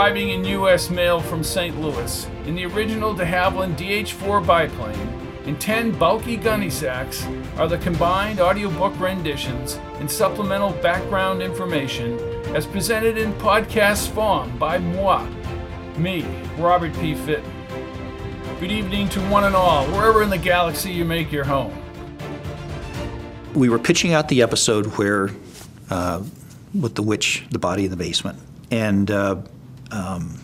arriving in U.S. mail from St. Louis in the original de Havilland DH-4 biplane and 10 bulky gunny sacks are the combined audiobook renditions and supplemental background information as presented in podcast form by moi, me, Robert P. Fitton. Good evening to one and all, wherever in the galaxy you make your home. We were pitching out the episode where, uh, with the witch, the body in the basement, and uh, um,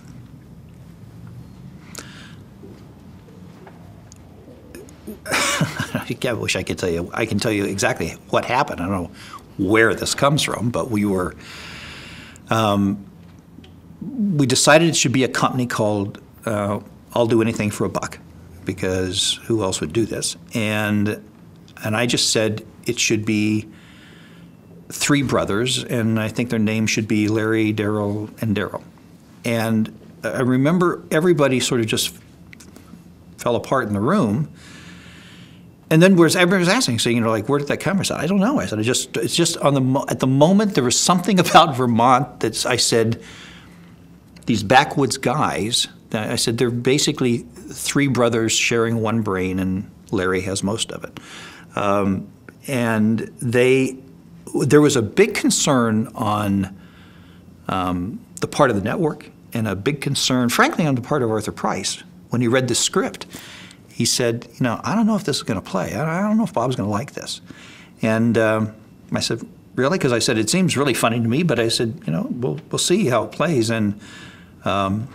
I wish I could tell you. I can tell you exactly what happened. I don't know where this comes from, but we were. Um, we decided it should be a company called uh, I'll Do Anything for a Buck, because who else would do this? And and I just said it should be three brothers, and I think their names should be Larry, Daryl, and Daryl. And I remember everybody sort of just fell apart in the room and then whereas everyone was asking, so you know, like, where did that come from? I I don't know. I said, it just, it's just on the at the moment there was something about Vermont that I said, these backwoods guys. I said they're basically three brothers sharing one brain, and Larry has most of it. Um, and they, there was a big concern on um, the part of the network, and a big concern, frankly, on the part of Arthur Price when he read the script he said, you know, I don't know if this is going to play. I don't know if Bob's going to like this. And um, I said, really? Because I said, it seems really funny to me, but I said, you know, we'll, we'll see how it plays. And um,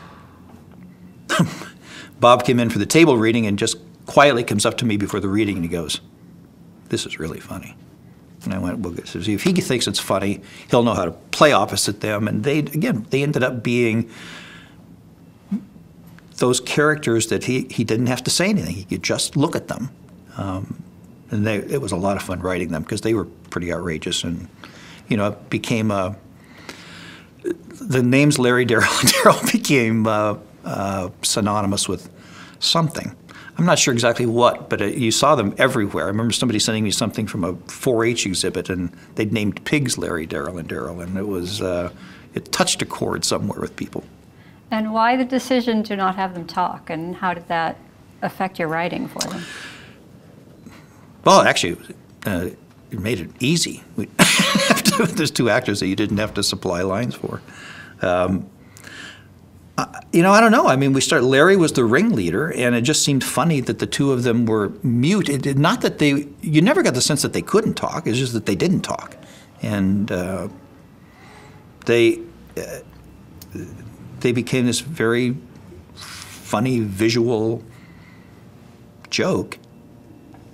Bob came in for the table reading and just quietly comes up to me before the reading and he goes, this is really funny. And I went, well, if he thinks it's funny, he'll know how to play opposite them. And they, again, they ended up being those characters that he, he didn't have to say anything. He could just look at them. Um, and they, it was a lot of fun writing them because they were pretty outrageous. And, you know, it became a, the names Larry, and Daryl became uh, uh, synonymous with something. I'm not sure exactly what, but uh, you saw them everywhere. I remember somebody sending me something from a 4-H exhibit, and they'd named pigs Larry, Daryl, and Daryl, and it was uh, it touched a chord somewhere with people. And why the decision to not have them talk, and how did that affect your writing for them? Well, actually, uh, it made it easy. there's two actors that you didn't have to supply lines for. Um, you know, I don't know. I mean, we started. Larry was the ringleader, and it just seemed funny that the two of them were mute. It, not that they. You never got the sense that they couldn't talk. It's just that they didn't talk, and uh, they. Uh, they became this very funny visual joke.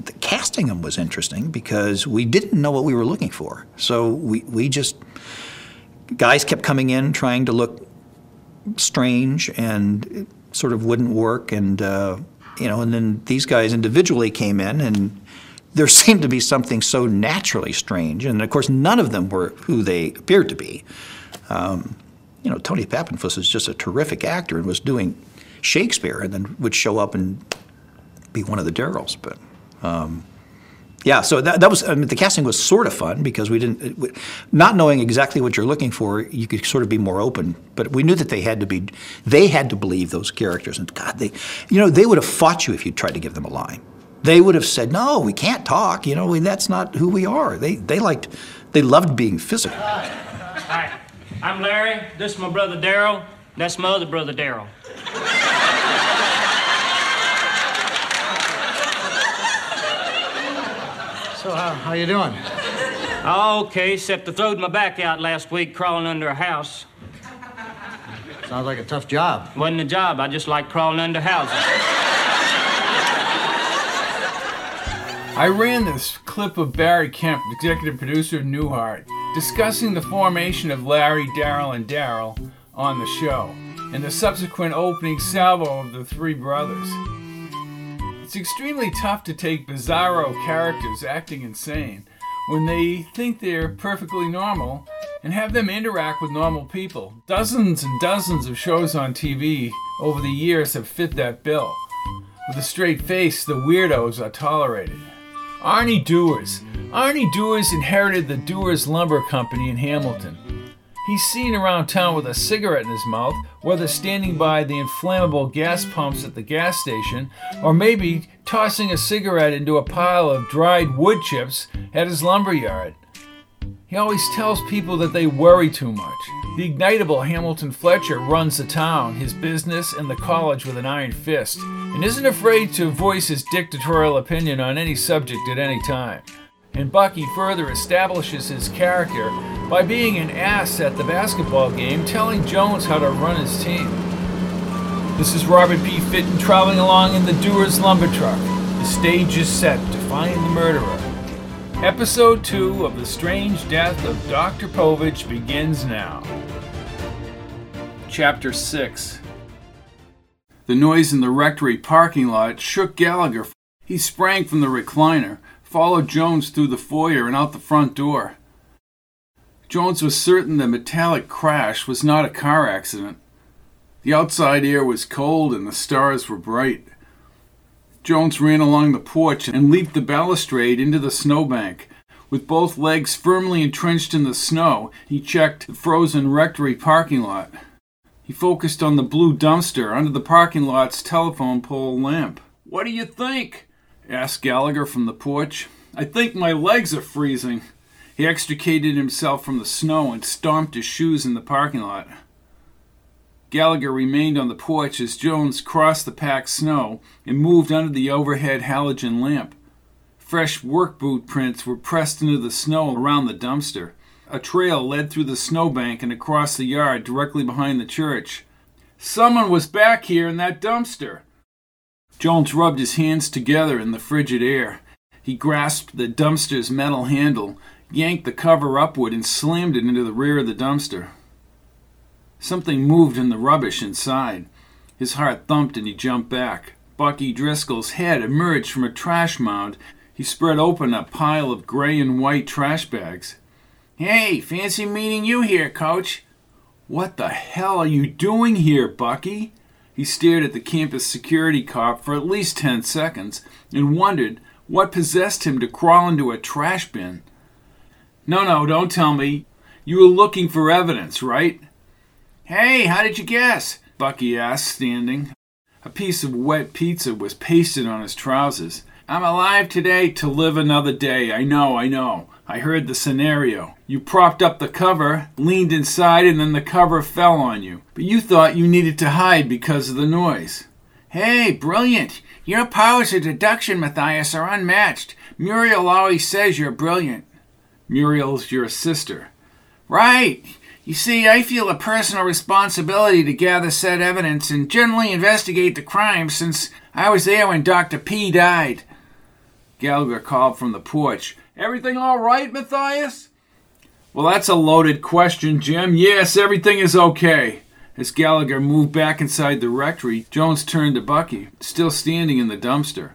The casting them was interesting because we didn't know what we were looking for. So we, we just, guys kept coming in trying to look strange and sort of wouldn't work. And, uh, you know, and then these guys individually came in and there seemed to be something so naturally strange. And of course, none of them were who they appeared to be. Um, you know, Tony Papenfuss is just a terrific actor and was doing Shakespeare and then would show up and be one of the Daryls. But um, yeah, so that, that was I mean, the casting was sort of fun because we didn't, not knowing exactly what you're looking for, you could sort of be more open. But we knew that they had to be, they had to believe those characters. And God, they, you know, they would have fought you if you tried to give them a line. They would have said, "No, we can't talk. You know, that's not who we are." They they liked, they loved being physical. Hi. I'm Larry. This is my brother Daryl. That's my other brother Daryl. So how how you doing? Okay, except I throwed my back out last week crawling under a house. Sounds like a tough job. Wasn't a job. I just like crawling under houses. I ran this clip of Barry Kemp, executive producer of Newhart, discussing the formation of Larry, Daryl, and Daryl on the show, and the subsequent opening salvo of the three brothers. It's extremely tough to take bizarro characters acting insane when they think they're perfectly normal and have them interact with normal people. Dozens and dozens of shows on TV over the years have fit that bill. With a straight face, the weirdos are tolerated. Arnie Dewars. Arnie Dewars inherited the Dewars Lumber Company in Hamilton. He's seen around town with a cigarette in his mouth, whether standing by the inflammable gas pumps at the gas station, or maybe tossing a cigarette into a pile of dried wood chips at his lumber yard. He always tells people that they worry too much. The ignitable Hamilton Fletcher runs the town, his business, and the college with an iron fist, and isn't afraid to voice his dictatorial opinion on any subject at any time. And Bucky further establishes his character by being an ass at the basketball game, telling Jones how to run his team. This is Robert P. Fitton traveling along in the Doer's lumber truck. The stage is set to find the murderer. Episode 2 of The Strange Death of Dr. Povitch begins now. Chapter 6 The noise in the rectory parking lot shook Gallagher. He sprang from the recliner, followed Jones through the foyer and out the front door. Jones was certain the metallic crash was not a car accident. The outside air was cold and the stars were bright. Jones ran along the porch and leaped the balustrade into the snowbank. With both legs firmly entrenched in the snow, he checked the frozen rectory parking lot. He focused on the blue dumpster under the parking lot's telephone pole lamp. What do you think? Asked Gallagher from the porch. I think my legs are freezing. He extricated himself from the snow and stomped his shoes in the parking lot. Gallagher remained on the porch as Jones crossed the packed snow and moved under the overhead halogen lamp. Fresh work boot prints were pressed into the snow around the dumpster. A trail led through the snowbank and across the yard directly behind the church. Someone was back here in that dumpster. Jones rubbed his hands together in the frigid air. He grasped the dumpster's metal handle, yanked the cover upward, and slammed it into the rear of the dumpster. Something moved in the rubbish inside. His heart thumped and he jumped back. Bucky Driscoll's head emerged from a trash mound. He spread open a pile of gray and white trash bags. Hey, fancy meeting you here, coach. What the hell are you doing here, Bucky? He stared at the campus security cop for at least ten seconds and wondered what possessed him to crawl into a trash bin. No, no, don't tell me. You were looking for evidence, right? Hey, how did you guess? Bucky asked, standing. A piece of wet pizza was pasted on his trousers. I'm alive today to live another day. I know, I know. I heard the scenario. You propped up the cover, leaned inside, and then the cover fell on you. But you thought you needed to hide because of the noise. Hey, brilliant! Your powers of deduction, Matthias, are unmatched. Muriel always says you're brilliant. Muriel's your sister. Right! You see, I feel a personal responsibility to gather said evidence and generally investigate the crime since I was there when Dr. P died. Gallagher called from the porch. Everything all right, Matthias? Well, that's a loaded question, Jim. Yes, everything is okay. As Gallagher moved back inside the rectory, Jones turned to Bucky, still standing in the dumpster.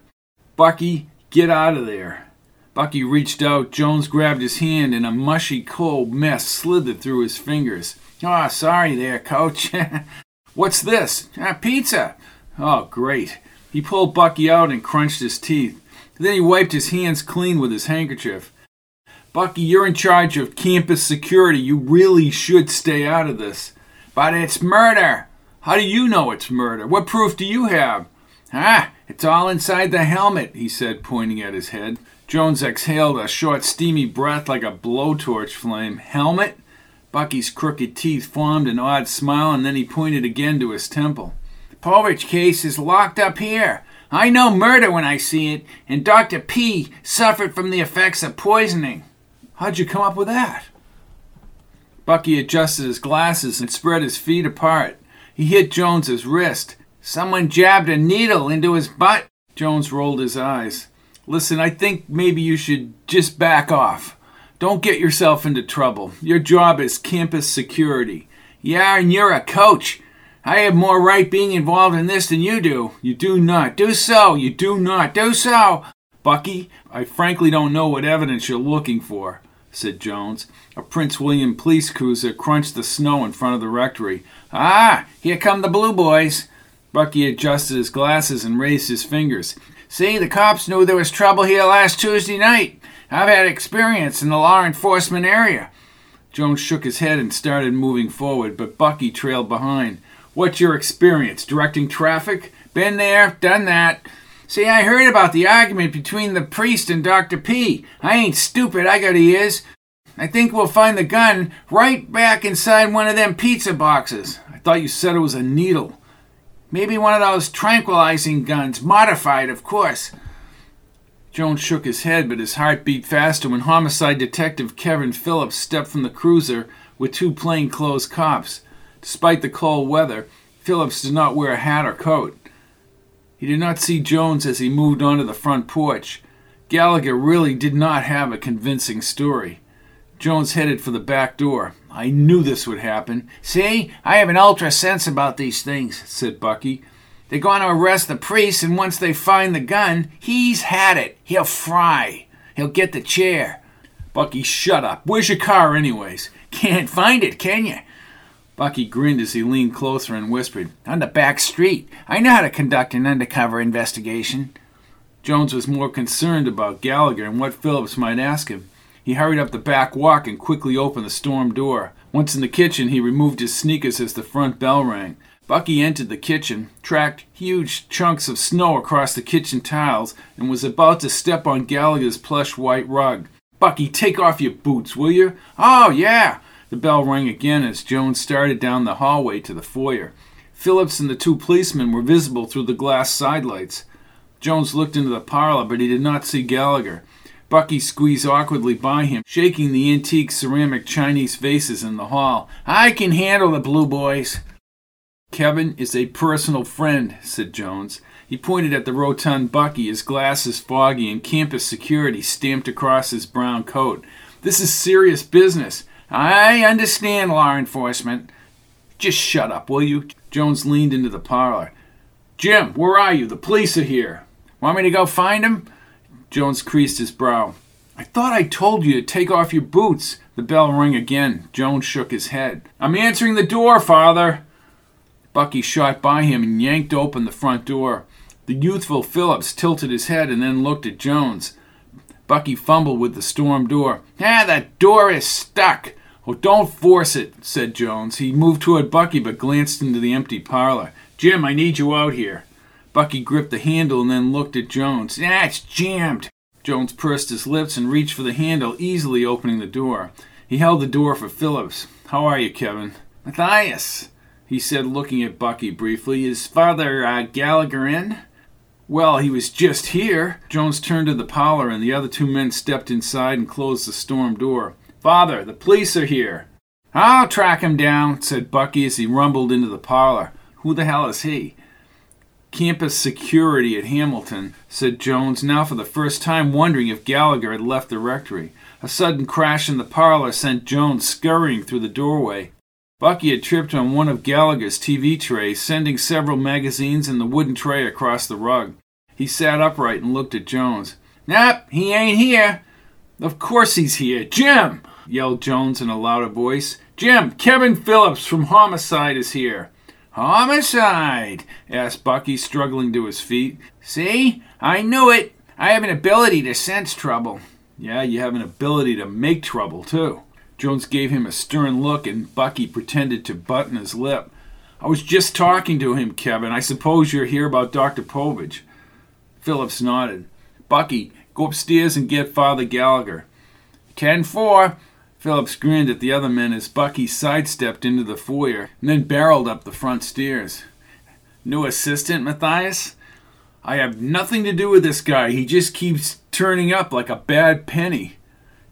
Bucky, get out of there. Bucky reached out. Jones grabbed his hand, and a mushy, cold mess slithered through his fingers. Oh, sorry there, coach. What's this? Ah, pizza. Oh, great. He pulled Bucky out and crunched his teeth. Then he wiped his hands clean with his handkerchief. Bucky, you're in charge of campus security. You really should stay out of this. But it's murder. How do you know it's murder? What proof do you have? Ah, it's all inside the helmet, he said, pointing at his head. Jones exhaled a short, steamy breath like a blowtorch flame. Helmet? Bucky's crooked teeth formed an odd smile, and then he pointed again to his temple. The Povitch case is locked up here. I know murder when I see it, and Dr. P suffered from the effects of poisoning. How'd you come up with that? Bucky adjusted his glasses and spread his feet apart. He hit Jones's wrist. Someone jabbed a needle into his butt. Jones rolled his eyes. Listen, I think maybe you should just back off. Don't get yourself into trouble. Your job is campus security. Yeah, and you're a coach. I have more right being involved in this than you do. You do not. Do so. You do not. Do so. Bucky, I frankly don't know what evidence you're looking for, said Jones. A Prince William police cruiser crunched the snow in front of the rectory. Ah, here come the blue boys. Bucky adjusted his glasses and raised his fingers. See, the cops knew there was trouble here last Tuesday night. I've had experience in the law enforcement area. Jones shook his head and started moving forward, but Bucky trailed behind. What's your experience? Directing traffic? Been there, done that. See, I heard about the argument between the priest and Dr. P. I ain't stupid, I got ears. I think we'll find the gun right back inside one of them pizza boxes. I thought you said it was a needle. Maybe one of those tranquilizing guns, modified, of course. Jones shook his head, but his heart beat faster when homicide detective Kevin Phillips stepped from the cruiser with two plainclothes cops. Despite the cold weather, Phillips did not wear a hat or coat. He did not see Jones as he moved onto the front porch. Gallagher really did not have a convincing story. Jones headed for the back door. I knew this would happen. See, I have an ultra sense about these things, said Bucky. They're going to arrest the priest, and once they find the gun, he's had it. He'll fry. He'll get the chair. Bucky, shut up. Where's your car, anyways? Can't find it, can you? Bucky grinned as he leaned closer and whispered, On the back street. I know how to conduct an undercover investigation. Jones was more concerned about Gallagher and what Phillips might ask him. He hurried up the back walk and quickly opened the storm door. Once in the kitchen, he removed his sneakers as the front bell rang. Bucky entered the kitchen, tracked huge chunks of snow across the kitchen tiles, and was about to step on Gallagher's plush white rug. Bucky, take off your boots, will you? Oh, yeah. The bell rang again as Jones started down the hallway to the foyer. Phillips and the two policemen were visible through the glass sidelights. Jones looked into the parlor, but he did not see Gallagher. Bucky squeezed awkwardly by him, shaking the antique ceramic Chinese vases in the hall. I can handle the blue boys. Kevin is a personal friend, said Jones. He pointed at the rotund Bucky, his glasses foggy and campus security stamped across his brown coat. This is serious business. I understand law enforcement. Just shut up, will you? Jones leaned into the parlor. Jim, where are you? The police are here. Want me to go find him? Jones creased his brow. I thought I told you to take off your boots. The bell rang again. Jones shook his head. I'm answering the door, father. Bucky shot by him and yanked open the front door. The youthful Phillips tilted his head and then looked at Jones. Bucky fumbled with the storm door. Ah, that door is stuck. Oh, don't force it, said Jones. He moved toward Bucky but glanced into the empty parlor. Jim, I need you out here. Bucky gripped the handle and then looked at Jones. Ah, it's jammed. Jones pursed his lips and reached for the handle, easily opening the door. He held the door for Phillips. How are you, Kevin? Matthias he said, looking at Bucky briefly. Is Father uh, Gallagher in? Well, he was just here. Jones turned to the parlor, and the other two men stepped inside and closed the storm door. Father, the police are here. I'll track him down, said Bucky as he rumbled into the parlor. Who the hell is he? Campus security at Hamilton, said Jones, now for the first time wondering if Gallagher had left the rectory. A sudden crash in the parlor sent Jones scurrying through the doorway. Bucky had tripped on one of Gallagher's TV trays, sending several magazines and the wooden tray across the rug. He sat upright and looked at Jones. Nap, he ain't here. Of course he's here. Jim! Yelled Jones in a louder voice. Jim, Kevin Phillips from Homicide is here. Homicide? asked Bucky, struggling to his feet. See? I knew it. I have an ability to sense trouble. Yeah, you have an ability to make trouble, too. Jones gave him a stern look, and Bucky pretended to button his lip. I was just talking to him, Kevin. I suppose you're here about Dr. Povitch. Phillips nodded. Bucky, go upstairs and get Father Gallagher. Ten four. Phillips grinned at the other men as Bucky sidestepped into the foyer and then barreled up the front stairs. New assistant, Matthias? I have nothing to do with this guy. He just keeps turning up like a bad penny.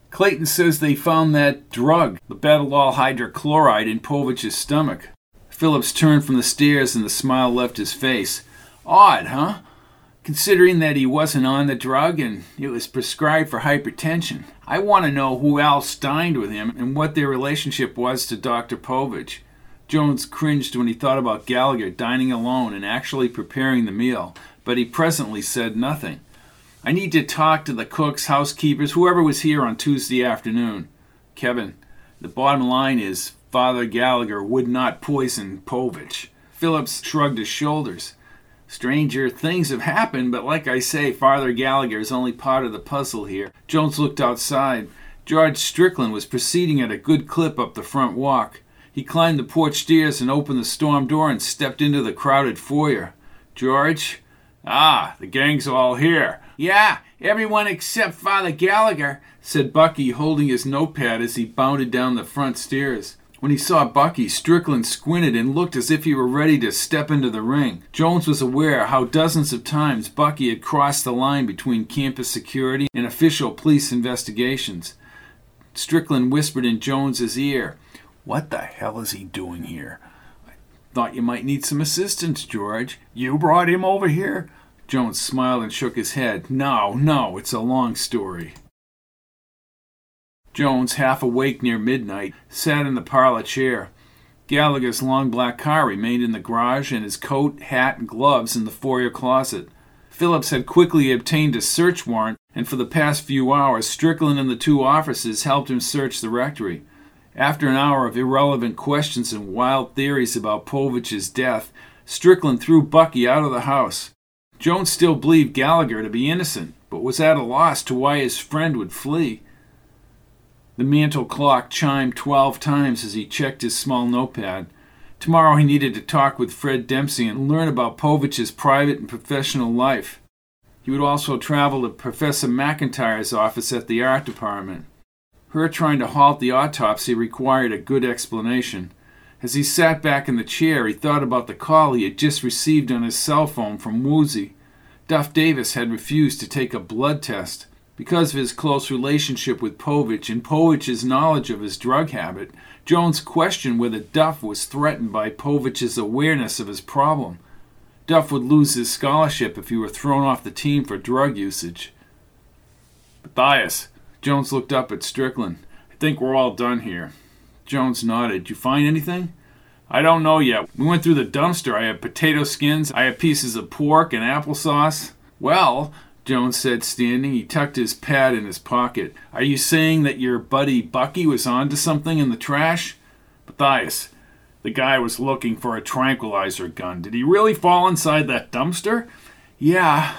Clayton says they found that drug, the betadol hydrochloride, in Povitch's stomach. Phillips turned from the stairs and the smile left his face. Odd, huh? Considering that he wasn't on the drug and it was prescribed for hypertension. I want to know who else dined with him and what their relationship was to Dr. Povitch. Jones cringed when he thought about Gallagher dining alone and actually preparing the meal, but he presently said nothing. I need to talk to the cooks, housekeepers, whoever was here on Tuesday afternoon. Kevin, the bottom line is Father Gallagher would not poison Povitch. Phillips shrugged his shoulders. Stranger things have happened, but like I say, Father Gallagher is only part of the puzzle here. Jones looked outside. George Strickland was proceeding at a good clip up the front walk. He climbed the porch stairs and opened the storm door and stepped into the crowded foyer. George? Ah, the gang's all here. Yeah, everyone except Father Gallagher, said Bucky, holding his notepad as he bounded down the front stairs. When he saw Bucky, Strickland squinted and looked as if he were ready to step into the ring. Jones was aware how dozens of times Bucky had crossed the line between campus security and official police investigations. Strickland whispered in Jones's ear, What the hell is he doing here? I thought you might need some assistance, George. You brought him over here? Jones smiled and shook his head. No, no, it's a long story. Jones, half awake near midnight, sat in the parlor chair. Gallagher's long black car remained in the garage, and his coat, hat, and gloves in the foyer closet. Phillips had quickly obtained a search warrant, and for the past few hours, Strickland and the two officers helped him search the rectory. After an hour of irrelevant questions and wild theories about Povitch's death, Strickland threw Bucky out of the house. Jones still believed Gallagher to be innocent, but was at a loss to why his friend would flee. The mantel clock chimed twelve times as he checked his small notepad. Tomorrow he needed to talk with Fred Dempsey and learn about Povitch's private and professional life. He would also travel to Professor McIntire's office at the art department. Her trying to halt the autopsy required a good explanation. As he sat back in the chair, he thought about the call he had just received on his cell phone from Woozy. Duff Davis had refused to take a blood test. Because of his close relationship with Povitch and Povitch's knowledge of his drug habit, Jones questioned whether Duff was threatened by Povitch's awareness of his problem. Duff would lose his scholarship if he were thrown off the team for drug usage. Matthias, Jones looked up at Strickland. I think we're all done here. Jones nodded. You find anything? I don't know yet. We went through the dumpster. I have potato skins. I have pieces of pork and applesauce. Well, Jones said, standing. He tucked his pad in his pocket. Are you saying that your buddy Bucky was onto something in the trash? Matthias, the guy was looking for a tranquilizer gun. Did he really fall inside that dumpster? Yeah.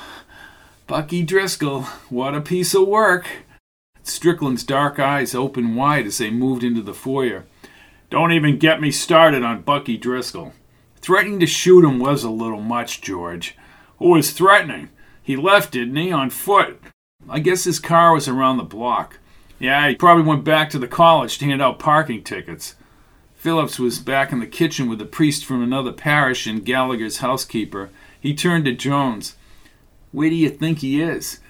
Bucky Driscoll, what a piece of work. Strickland's dark eyes opened wide as they moved into the foyer. Don't even get me started on Bucky Driscoll. Threatening to shoot him was a little much, George. Who was threatening? He left, didn't he, on foot? I guess his car was around the block. Yeah, he probably went back to the college to hand out parking tickets. Phillips was back in the kitchen with a priest from another parish and Gallagher's housekeeper. He turned to Jones. Where do you think he is?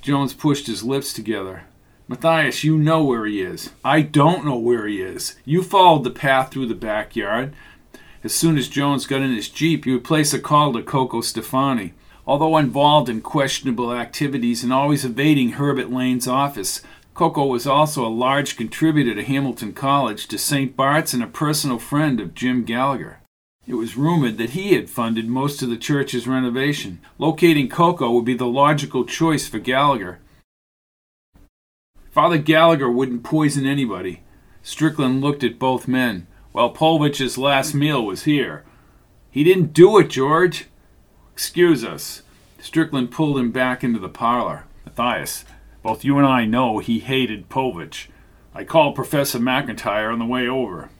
Jones pushed his lips together. Matthias, you know where he is. I don't know where he is. You followed the path through the backyard. As soon as Jones got in his jeep, you would place a call to Cocoa Stefani. Although involved in questionable activities and always evading Herbert Lane's office, Cocoa was also a large contributor to Hamilton College, to St. Bart's, and a personal friend of Jim Gallagher. It was rumored that he had funded most of the church's renovation. Locating Cocoa would be the logical choice for Gallagher. Father Gallagher wouldn't poison anybody. Strickland looked at both men. Well, Povitch's last meal was here. He didn't do it, George. Excuse us. Strickland pulled him back into the parlor. Matthias, both you and I know he hated Povitch. I called Professor McIntire on the way over.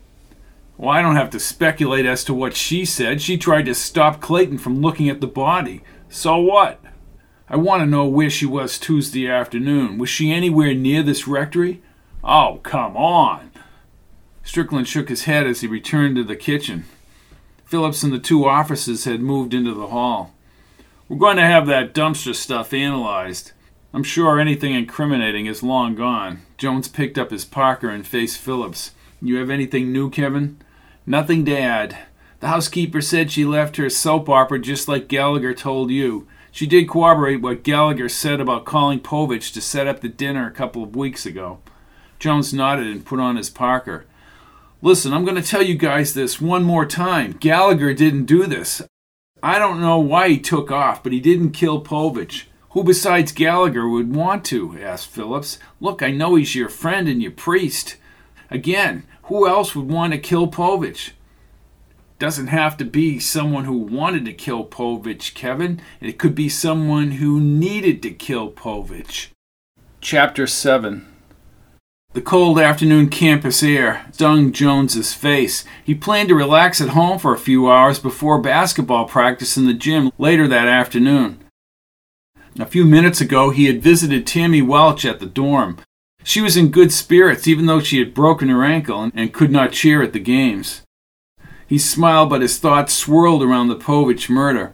Well, I don't have to speculate as to what she said. She tried to stop Clayton from looking at the body. So what? I want to know where she was Tuesday afternoon. Was she anywhere near this rectory? Oh, come on. Strickland shook his head as he returned to the kitchen. Phillips and the two officers had moved into the hall. We're going to have that dumpster stuff analyzed. I'm sure anything incriminating is long gone. Jones picked up his parka and faced Phillips. You have anything new, Kevin? Nothing to add. The housekeeper said she left her soap opera just like Gallagher told you. She did corroborate what Gallagher said about calling Povitch to set up the dinner a couple of weeks ago. Jones nodded and put on his parka. Listen, I'm going to tell you guys this one more time. Gallagher didn't do this. I don't know why he took off, but he didn't kill Povitch. Who besides Gallagher would want to? asked Phillips. Look, I know he's your friend and your priest. Again, who else would want to kill Povitch? Doesn't have to be someone who wanted to kill Povitch, Kevin. It could be someone who needed to kill Povitch. Chapter 7 The cold afternoon campus air stung Jones's face. He planned to relax at home for a few hours before basketball practice in the gym later that afternoon. A few minutes ago, he had visited Tammy Welch at the dorm. She was in good spirits, even though she had broken her ankle and could not cheer at the games. He smiled, but his thoughts swirled around the Povitch murder.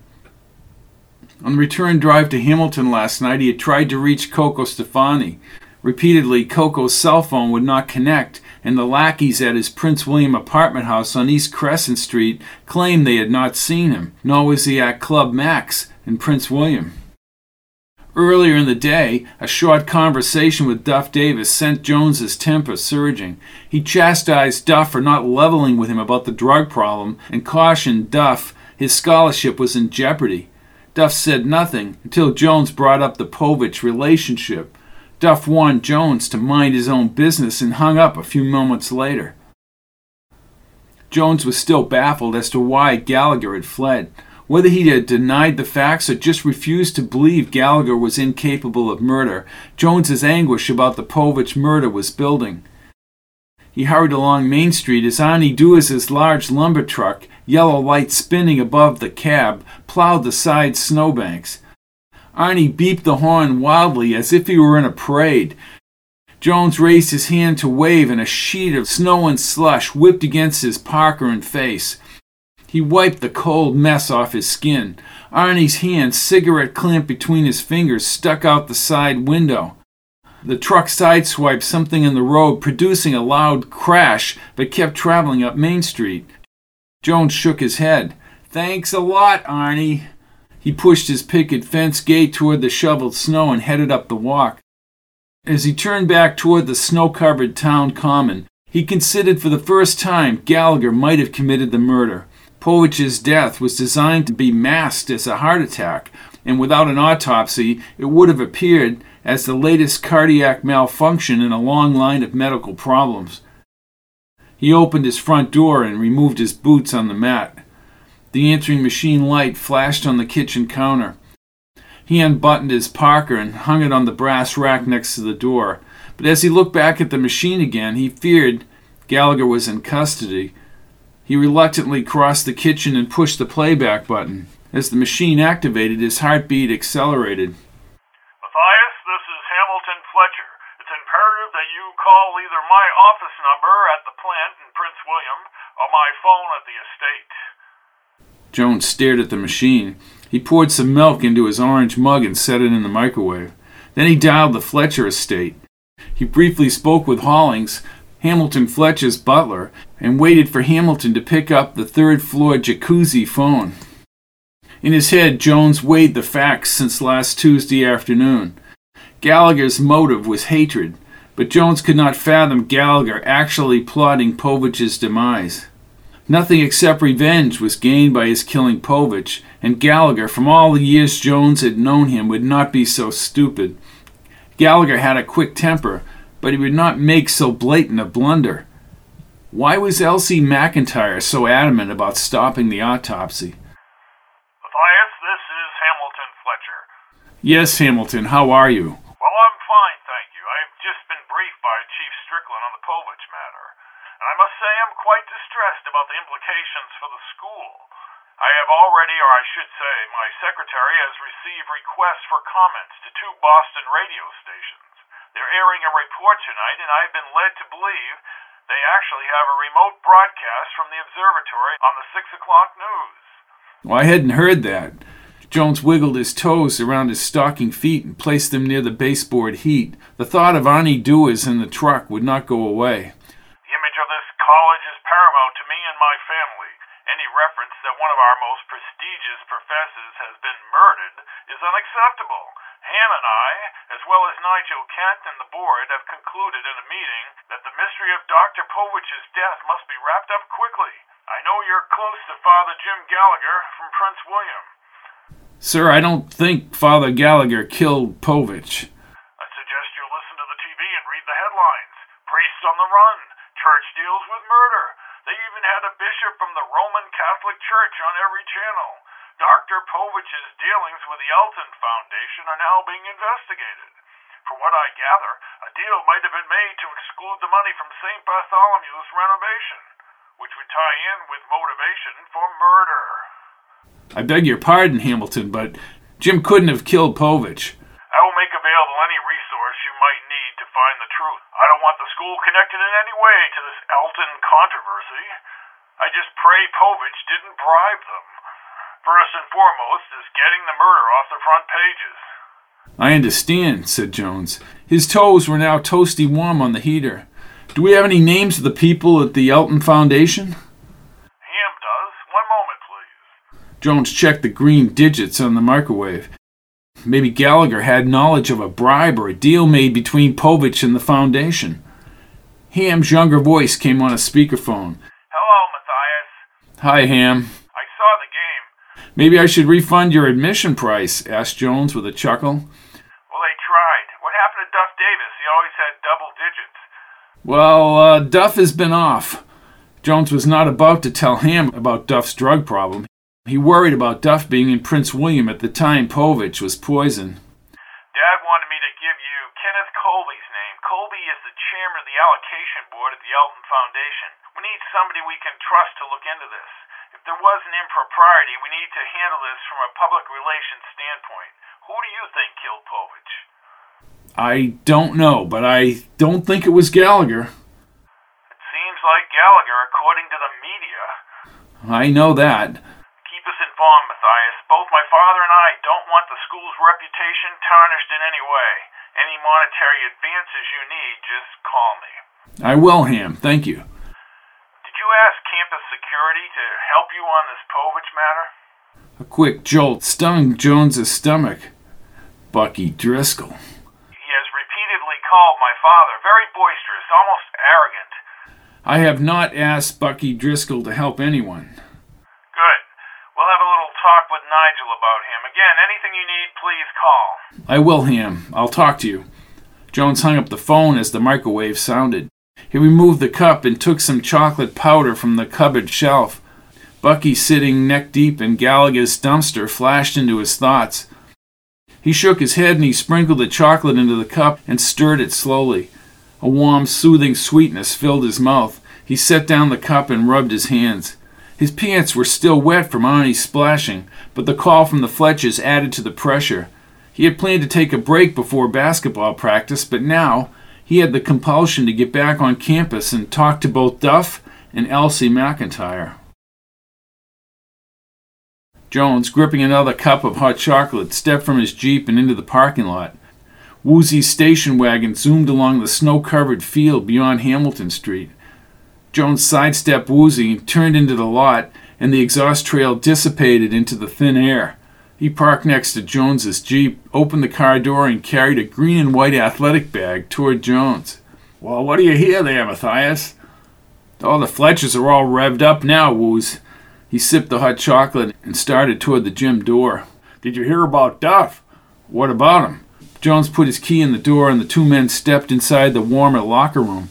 On the return drive to Hamilton last night, he had tried to reach Cocoa Stefani. Repeatedly, Cocoa's cell phone would not connect, and the lackeys at his Prince William apartment house on East Crescent Street claimed they had not seen him, nor was he at Club Max in Prince William. Earlier in the day, a short conversation with Duff Davis sent Jones's temper surging. He chastised Duff for not leveling with him about the drug problem and cautioned Duff his scholarship was in jeopardy. Duff said nothing until Jones brought up the Povitch relationship. Duff warned Jones to mind his own business and hung up a few moments later. Jones was still baffled as to why Gallagher had fled. Whether he had denied the facts or just refused to believe Gallagher was incapable of murder, Jones's anguish about the Povitch murder was building. He hurried along Main Street as Arnie Duis's large lumber truck, yellow light spinning above the cab, plowed the side snowbanks. Arnie beeped the horn wildly as if he were in a parade. Jones raised his hand to wave, and a sheet of snow and slush whipped against his parka and face. He wiped the cold mess off his skin. Arnie's hand, cigarette clamped between his fingers, stuck out the side window. The truck sideswiped something in the road, producing a loud crash, but kept traveling up Main Street. Jones shook his head. Thanks a lot, Arnie. He pushed his picket fence gate toward the shoveled snow and headed up the walk. As he turned back toward the snow covered town common, he considered for the first time Gallagher might have committed the murder. Povitch's death was designed to be masked as a heart attack, and without an autopsy, it would have appeared as the latest cardiac malfunction in a long line of medical problems. He opened his front door and removed his boots on the mat. The answering machine light flashed on the kitchen counter. He unbuttoned his parka and hung it on the brass rack next to the door. But as he looked back at the machine again, he feared Gallagher was in custody he reluctantly crossed the kitchen and pushed the playback button. As the machine activated, his heartbeat accelerated. Matthias, this is Hamilton Fletcher. It's imperative that you call either my office number at the plant in Prince William or my phone at the estate. Jones stared at the machine. He poured some milk into his orange mug and set it in the microwave. Then he dialed the Fletcher estate. He briefly spoke with Hollings, Hamilton Fletcher's butler, and waited for Hamilton to pick up the third floor jacuzzi phone. In his head, Jones weighed the facts since last Tuesday afternoon. Gallagher's motive was hatred, but Jones could not fathom Gallagher actually plotting Povitch's demise. Nothing except revenge was gained by his killing Povitch, and Gallagher, from all the years Jones had known him, would not be so stupid. Gallagher had a quick temper, but he would not make so blatant a blunder. Why was Elsie McIntire so adamant about stopping the autopsy? Matthias, this is Hamilton Fletcher. Yes, Hamilton, how are you? Well, I'm fine, thank you. I've just been briefed by Chief Strickland on the Povitch matter. I must say I'm quite distressed about the implications for the school. I have already, or I should say, my secretary has received requests for comments to two Boston radio stations. They're airing a report tonight, and I've been led to believe they actually have a remote broadcast from the observatory on the 6 o'clock news. Well, I hadn't heard that. Jones wiggled his toes around his stocking feet and placed them near the baseboard heat. The thought of Arnie Duis in the truck would not go away. The image of this college is paramount to me and my family. Any reference that one of our most prestigious professors has been murdered is unacceptable. Ham and I, as well as Nigel Kent and the board, have concluded in a meeting that the mystery of Dr. Povitch's death must be wrapped up quickly. I know you're close to Father Jim Gallagher from Prince William. Sir, I don't think Father Gallagher killed Povitch. I suggest you listen to the TV and read the headlines. Priests on the run. Church deals with murder. They even had a bishop from the Roman Catholic Church on every channel. Dr. Povitch's dealings with the Elton Foundation are now being investigated. From what I gather, a deal might have been made to exclude the money from St. Bartholomew's renovation, which would tie in with motivation for murder. I beg your pardon, Hamilton, but Jim couldn't have killed Povitch. I available any resource you might need to find the truth. I don't want the school connected in any way to this Elton controversy. I just pray Povitch didn't bribe them. First and foremost is getting the murder off the front pages. I understand, said Jones. His toes were now toasty warm on the heater. Do we have any names of the people at the Elton Foundation? Ham does. One moment, please. Jones checked the green digits on the microwave. Maybe Gallagher had knowledge of a bribe or a deal made between Povitch and the Foundation. Ham's younger voice came on a speakerphone. Hello, Matthias. Hi, Ham. I saw the game. Maybe I should refund your admission price, asked Jones with a chuckle. Well, they tried. What happened to Duff Davis? He always had double digits. Well, uh, Duff has been off. Jones was not about to tell Ham about Duff's drug problem. He worried about Duff being in Prince William at the time Povitch was poisoned. Dad wanted me to give you Kenneth Colby's name. Colby is the chairman of the allocation board at the Elton Foundation. We need somebody we can trust to look into this. If there was an impropriety, we need to handle this from a public relations standpoint. Who do you think killed Povitch? I don't know, but I don't think it was Gallagher. It seems like Gallagher, according to the media. I know that. Informed, Matthias. Both my father and I don't want the school's reputation tarnished in any way. Any monetary advances you need, just call me. I will, Ham. Thank you. Did you ask campus security to help you on this Povitch matter? A quick jolt stung Jones's stomach. Bucky Driscoll. He has repeatedly called my father very boisterous, almost arrogant. I have not asked Bucky Driscoll to help anyone. Good. We'll have a little talk with Nigel about him. Again, anything you need, please call. I will, Ham. I'll talk to you. Jones hung up the phone as the microwave sounded. He removed the cup and took some chocolate powder from the cupboard shelf. Bucky, sitting neck deep in Gallagher's dumpster, flashed into his thoughts. He shook his head and he sprinkled the chocolate into the cup and stirred it slowly. A warm, soothing sweetness filled his mouth. He set down the cup and rubbed his hands. His pants were still wet from Arnie's splashing, but the call from the Fletchers added to the pressure. He had planned to take a break before basketball practice, but now he had the compulsion to get back on campus and talk to both Duff and Elsie McIntire. Jones, gripping another cup of hot chocolate, stepped from his Jeep and into the parking lot. Woozy's station wagon zoomed along the snow covered field beyond Hamilton Street. Jones sidestepped Woozy, turned into the lot, and the exhaust trail dissipated into the thin air. He parked next to Jones's Jeep, opened the car door, and carried a green and white athletic bag toward Jones. Well, what do you hear there, Matthias? All the Fletchers are all revved up now, Wooz. He sipped the hot chocolate and started toward the gym door. Did you hear about Duff? What about him? Jones put his key in the door and the two men stepped inside the warmer locker room.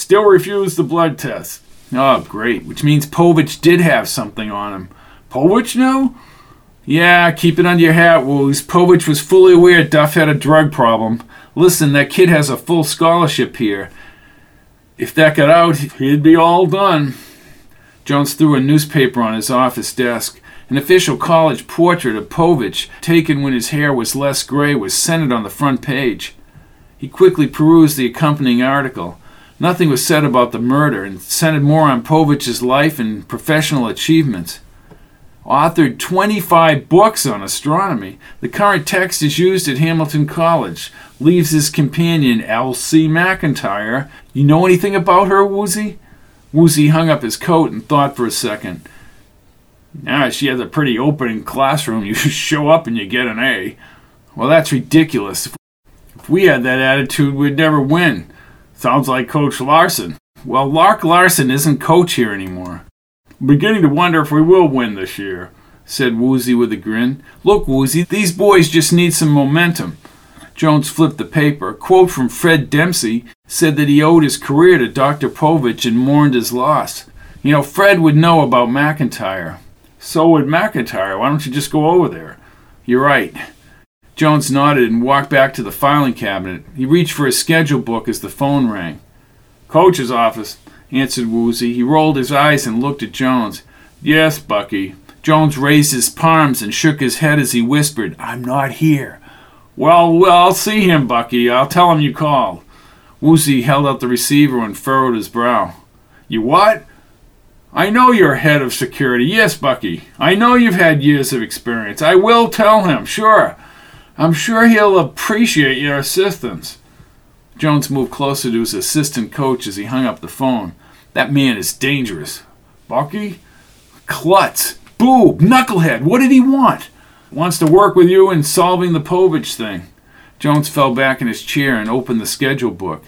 Still refused the blood test. Oh, great, which means Povitch did have something on him. Povitch now? Yeah, keep it under your hat, Wooz. Povitch was fully aware Duff had a drug problem. Listen, that kid has a full scholarship here. If that got out, he'd be all done. Jones threw a newspaper on his office desk. An official college portrait of Povitch, taken when his hair was less gray, was centered on the front page. He quickly perused the accompanying article. Nothing was said about the murder, and centered more on Povitch's life and professional achievements. Authored 25 books on astronomy. The current text is used at Hamilton College. Leaves his companion, Elsie McIntire. You know anything about her, Woozy? Woozy hung up his coat and thought for a second. Ah, she has a pretty open classroom. You show up and you get an A. Well, that's ridiculous. If we had that attitude, we'd never win. Sounds like Coach Larson. Well, Lark Larson isn't coach here anymore. I'm beginning to wonder if we will win this year, said Woozy with a grin. Look, Woozy, these boys just need some momentum. Jones flipped the paper. A quote from Fred Dempsey said that he owed his career to Dr. Povitch and mourned his loss. You know, Fred would know about McIntire. So would McIntire. Why don't you just go over there? You're right. Jones nodded and walked back to the filing cabinet. He reached for his schedule book as the phone rang. Coach's office, answered Woozy. He rolled his eyes and looked at Jones. Yes, Bucky. Jones raised his palms and shook his head as he whispered, I'm not here. Well, well, I'll see him, Bucky. I'll tell him you called. Woozy held out the receiver and furrowed his brow. You what? I know you're head of security. Yes, Bucky. I know you've had years of experience. I will tell him, sure. I'm sure he'll appreciate your assistance. Jones moved closer to his assistant coach as he hung up the phone. That man is dangerous. Bucky? Klutz. Boob. Knucklehead. What did he want? Wants to work with you in solving the Povitch thing. Jones fell back in his chair and opened the schedule book.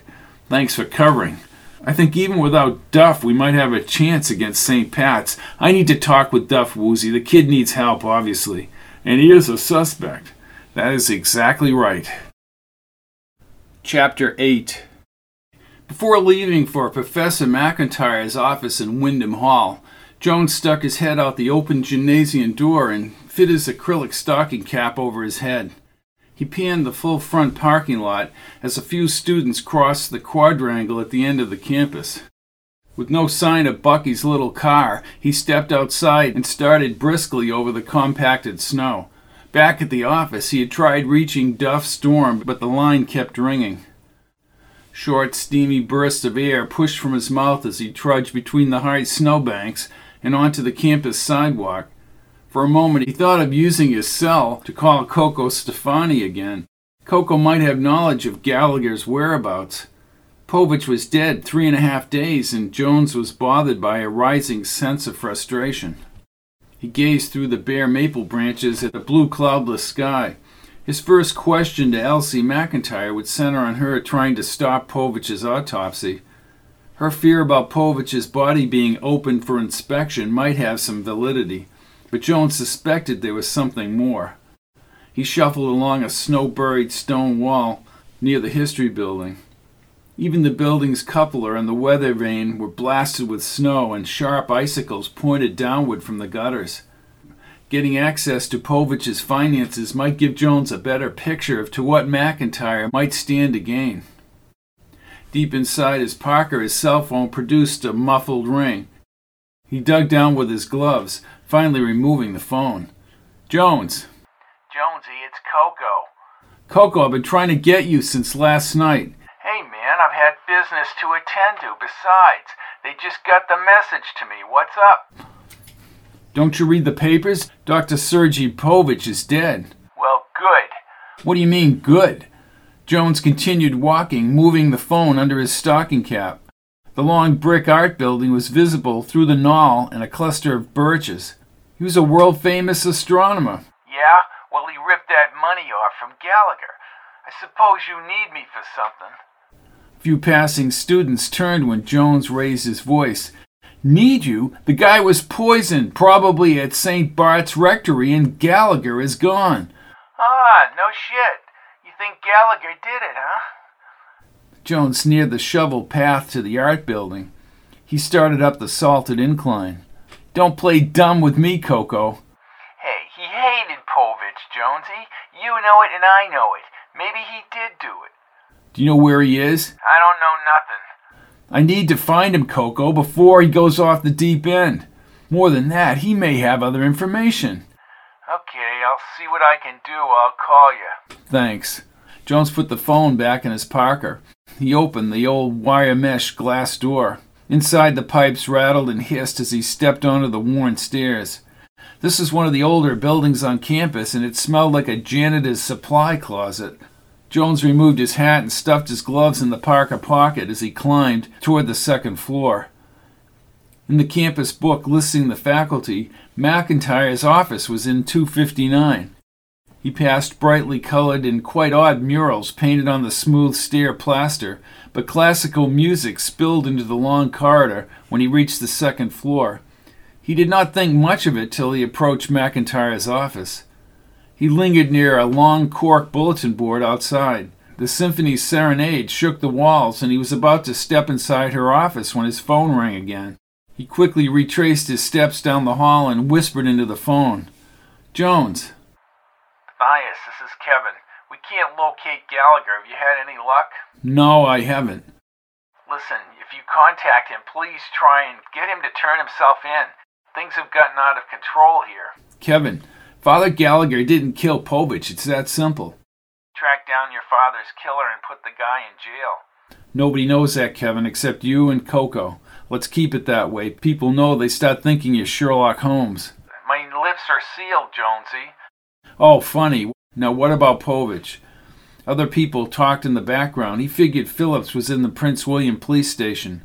Thanks for covering. I think even without Duff, we might have a chance against St. Pat's. I need to talk with Duff Woozy. The kid needs help, obviously. And he is a suspect. That is exactly right. Chapter 8 Before leaving for Professor McIntire's office in Wyndham Hall, Jones stuck his head out the open gymnasium door and fit his acrylic stocking cap over his head. He panned the full front parking lot as a few students crossed the quadrangle at the end of the campus. With no sign of Bucky's little car, he stepped outside and started briskly over the compacted snow. Back at the office, he had tried reaching Duff's dorm, but the line kept ringing. Short, steamy bursts of air pushed from his mouth as he trudged between the high snowbanks and onto the campus sidewalk. For a moment, he thought of using his cell to call Cocoa Stefani again. Cocoa might have knowledge of Gallagher's whereabouts. Povitch was dead three and a half days, and Jones was bothered by a rising sense of frustration. He gazed through the bare maple branches at the blue cloudless sky. His first question to Elsie McIntire would center on her trying to stop Povitch's autopsy. Her fear about Povitch's body being opened for inspection might have some validity, but Jones suspected there was something more. He shuffled along a snow buried stone wall near the history building. Even the building's cupola and the weather vane were blasted with snow, and sharp icicles pointed downward from the gutters. Getting access to Povitch's finances might give Jones a better picture of to what McIntire might stand to gain. Deep inside his parka, his cell phone produced a muffled ring. He dug down with his gloves, finally removing the phone. Jones. Jonesy, it's Cocoa. Cocoa, I've been trying to get you since last night. Hey, man, I've had business to attend to. Besides, they just got the message to me. What's up? Don't you read the papers? Dr. Sergi Povitch is dead. Well, good. What do you mean, good? Jones continued walking, moving the phone under his stocking cap. The long brick art building was visible through the knoll and a cluster of birches. He was a world famous astronomer. Yeah? Well, he ripped that money off from Gallagher. I suppose you need me for something. Few passing students turned when Jones raised his voice. Need you? The guy was poisoned, probably at St. Bart's Rectory, and Gallagher is gone. Ah, no shit. You think Gallagher did it, huh? Jones neared the shovel path to the art building. He started up the salted incline. Don't play dumb with me, Cocoa. Hey, he hated Povitch, Jonesy. You know it and I know it. Maybe he did do it. Do you know where he is? I don't know nothing. I need to find him, Cocoa, before he goes off the deep end. More than that, he may have other information. Okay, I'll see what I can do. I'll call you. Thanks. Jones put the phone back in his parka. He opened the old wire mesh glass door. Inside, the pipes rattled and hissed as he stepped onto the worn stairs. This is one of the older buildings on campus, and it smelled like a janitor's supply closet. Jones removed his hat and stuffed his gloves in the parka pocket as he climbed toward the second floor. In the campus book listing the faculty, McIntire's office was in 259. He passed brightly colored and quite odd murals painted on the smooth stair plaster, but classical music spilled into the long corridor when he reached the second floor. He did not think much of it till he approached McIntire's office. He lingered near a long cork bulletin board outside. The symphony serenade shook the walls, and he was about to step inside her office when his phone rang again. He quickly retraced his steps down the hall and whispered into the phone. Jones. Matthias, this is Kevin. We can't locate Gallagher. Have you had any luck? No, I haven't. Listen, if you contact him, please try and get him to turn himself in. Things have gotten out of control here. Kevin, Father Gallagher didn't kill Povitch. It's that simple. Track down your father's killer and put the guy in jail. Nobody knows that, Kevin, except you and Cocoa. Let's keep it that way. People know they start thinking you're Sherlock Holmes. My lips are sealed, Jonesy. Oh, funny. Now, what about Povitch? Other people talked in the background. He figured Phillips was in the Prince William police station.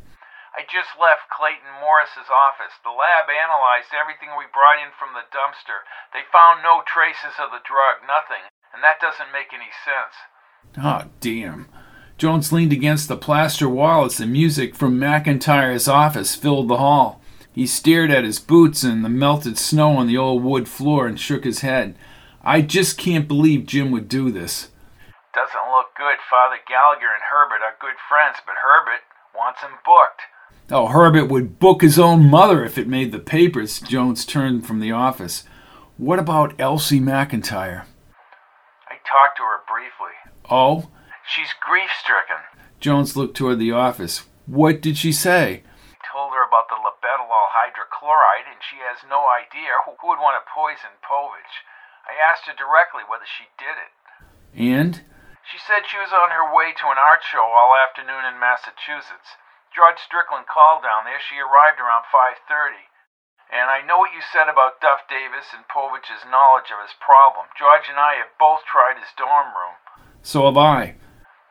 I just left Clayton Morris's office. The lab analyzed everything we brought in from the dumpster. They found no traces of the drug, nothing. And that doesn't make any sense. Oh, damn. Jones leaned against the plaster wall as the music from McIntire's office filled the hall. He stared at his boots and the melted snow on the old wood floor and shook his head. I just can't believe Jim would do this. Doesn't look good. Father Gallagher and Herbert are good friends, but Herbert wants him booked. Oh, Herbert would book his own mother if it made the papers. Jones turned from the office. What about Elsie McIntire? I talked to her briefly. Oh? She's grief stricken. Jones looked toward the office. What did she say? I told her about the labetalol hydrochloride, and she has no idea who would want to poison Povitch. I asked her directly whether she did it. And? She said she was on her way to an art show all afternoon in Massachusetts. George Strickland called down there. She arrived around 5:30. And I know what you said about Duff Davis and Povitch's knowledge of his problem. George and I have both tried his dorm room. So have I.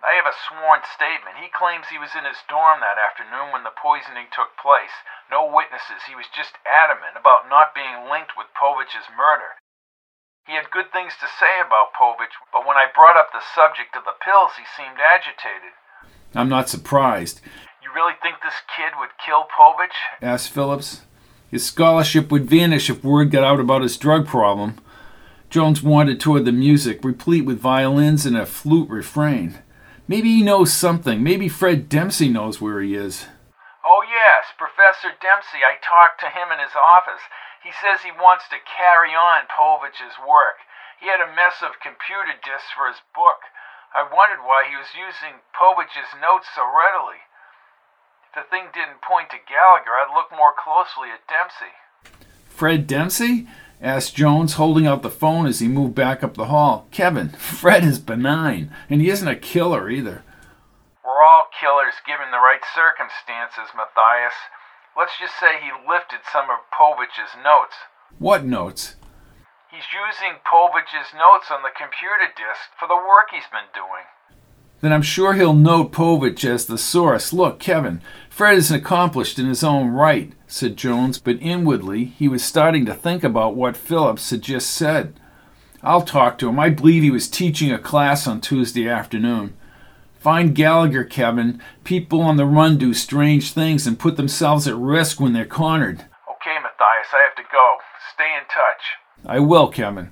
I have a sworn statement. He claims he was in his dorm that afternoon when the poisoning took place. No witnesses. He was just adamant about not being linked with Povitch's murder. He had good things to say about Povitch, but when I brought up the subject of the pills, he seemed agitated. I'm not surprised. You really think this kid would kill Povitch? asked Phillips. His scholarship would vanish if word got out about his drug problem. Jones wandered toward the music, replete with violins and a flute refrain. Maybe he knows something. Maybe Fred Dempsey knows where he is. Oh, yes, Professor Dempsey. I talked to him in his office. He says he wants to carry on Povitch's work. He had a mess of computer disks for his book. I wondered why he was using Povitch's notes so readily. If the thing didn't point to Gallagher, I'd look more closely at Dempsey. Fred Dempsey? asked Jones, holding out the phone as he moved back up the hall. Kevin, Fred is benign, and he isn't a killer either. We're all killers given the right circumstances, Matthias. Let's just say he lifted some of Povitch's notes. What notes? He's using Povitch's notes on the computer disk for the work he's been doing. Then I'm sure he'll note Povitch as the source. Look, Kevin, Fred is accomplished in his own right, said Jones, but inwardly he was starting to think about what Phillips had just said. I'll talk to him. I believe he was teaching a class on Tuesday afternoon. Find Gallagher, Kevin. People on the run do strange things and put themselves at risk when they're cornered. Okay, Matthias, I have to go. Stay in touch. I will, Kevin.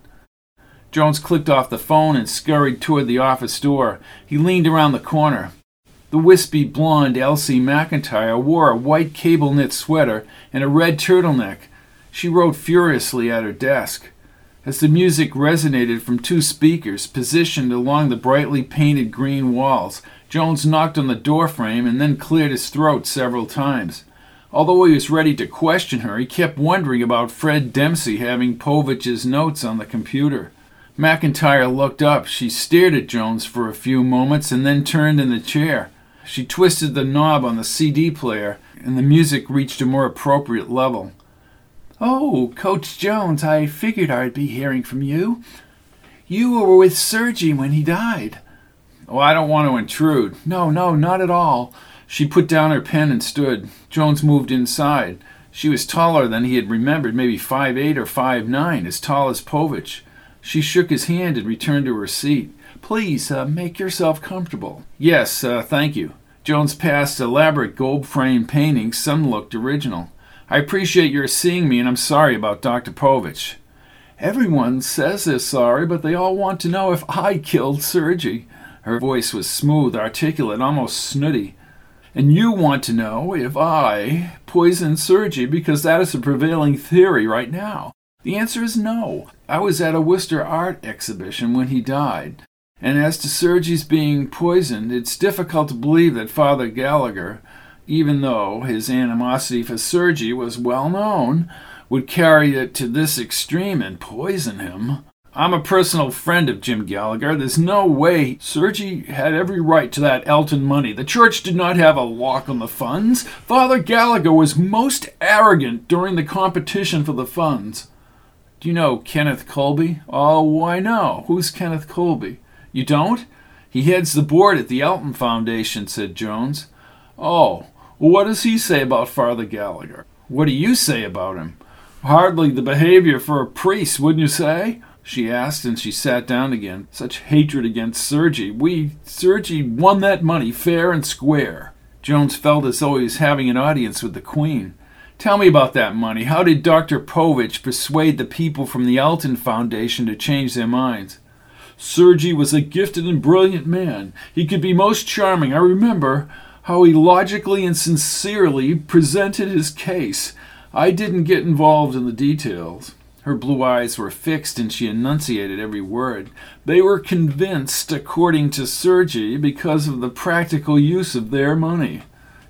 Jones clicked off the phone and scurried toward the office door. He leaned around the corner. The wispy blonde Elsie McIntire wore a white cable knit sweater and a red turtleneck. She wrote furiously at her desk. As the music resonated from two speakers positioned along the brightly painted green walls, Jones knocked on the doorframe and then cleared his throat several times. Although he was ready to question her, he kept wondering about Fred Dempsey having Povitch's notes on the computer. McIntire looked up. She stared at Jones for a few moments and then turned in the chair. She twisted the knob on the CD player, and the music reached a more appropriate level. Oh, Coach Jones, I figured I'd be hearing from you. You were with Sergi when he died. Oh, I don't want to intrude. No, no, not at all. She put down her pen and stood. Jones moved inside. She was taller than he had remembered, maybe five eight or five nine, as tall as Povitch. She shook his hand and returned to her seat. Please, uh, make yourself comfortable. Yes, uh, thank you. Jones passed elaborate gold framed paintings. Some looked original. I appreciate your seeing me, and I'm sorry about Dr. Povitch. Everyone says they're sorry, but they all want to know if I killed Sergi. Her voice was smooth, articulate, almost snooty. And you want to know if I poisoned Sergi because that is the prevailing theory right now. The answer is no. I was at a Worcester art exhibition when he died. And as to Sergi's being poisoned, it's difficult to believe that Father Gallagher, even though his animosity for Sergi was well known, would carry it to this extreme and poison him. I'm a personal friend of Jim Gallagher. There's no way Sergi had every right to that Elton money. The church did not have a lock on the funds. Father Gallagher was most arrogant during the competition for the funds. Do you know Kenneth Colby? Oh, why no. Who's Kenneth Colby? You don't? He heads the board at the Elton Foundation, said Jones. Oh, what does he say about Father Gallagher? What do you say about him? Hardly the behavior for a priest, wouldn't you say? she asked, and she sat down again. Such hatred against Sergi. We, Sergi, won that money fair and square. Jones felt as though he was having an audience with the Queen. Tell me about that money. How did Dr. Povitch persuade the people from the Elton Foundation to change their minds? Sergi was a gifted and brilliant man. He could be most charming. I remember how he logically and sincerely presented his case. I didn't get involved in the details. Her blue eyes were fixed and she enunciated every word. They were convinced, according to Sergi, because of the practical use of their money.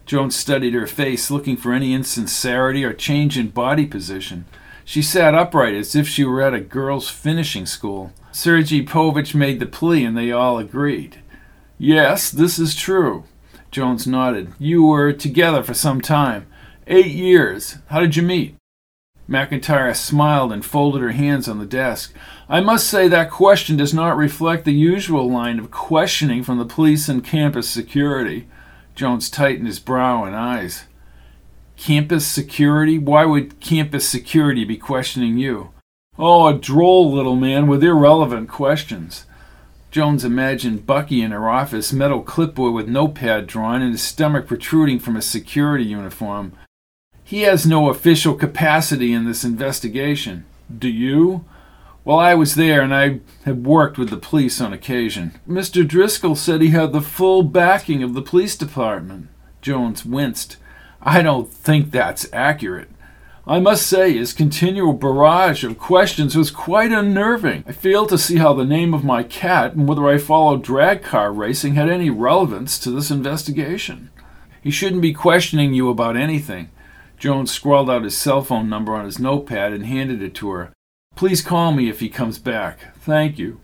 Jones studied her face, looking for any insincerity or change in body position. She sat upright as if she were at a girls' finishing school. Sergi Povitch made the plea, and they all agreed. Yes, this is true. Jones nodded. You were together for some time. Eight years. How did you meet? McIntire smiled and folded her hands on the desk. I must say that question does not reflect the usual line of questioning from the police and campus security. Jones tightened his brow and eyes. Campus security? Why would campus security be questioning you? Oh, a droll little man with irrelevant questions. Jones imagined Bucky in her office, metal clipboard with notepad drawn, and his stomach protruding from a security uniform. He has no official capacity in this investigation. Do you? Well, I was there and I have worked with the police on occasion. Mr. Driscoll said he had the full backing of the police department. Jones winced. I don't think that's accurate. I must say, his continual barrage of questions was quite unnerving. I failed to see how the name of my cat and whether I followed drag car racing had any relevance to this investigation. He shouldn't be questioning you about anything. Jones scrawled out his cell phone number on his notepad and handed it to her. Please call me if he comes back. Thank you.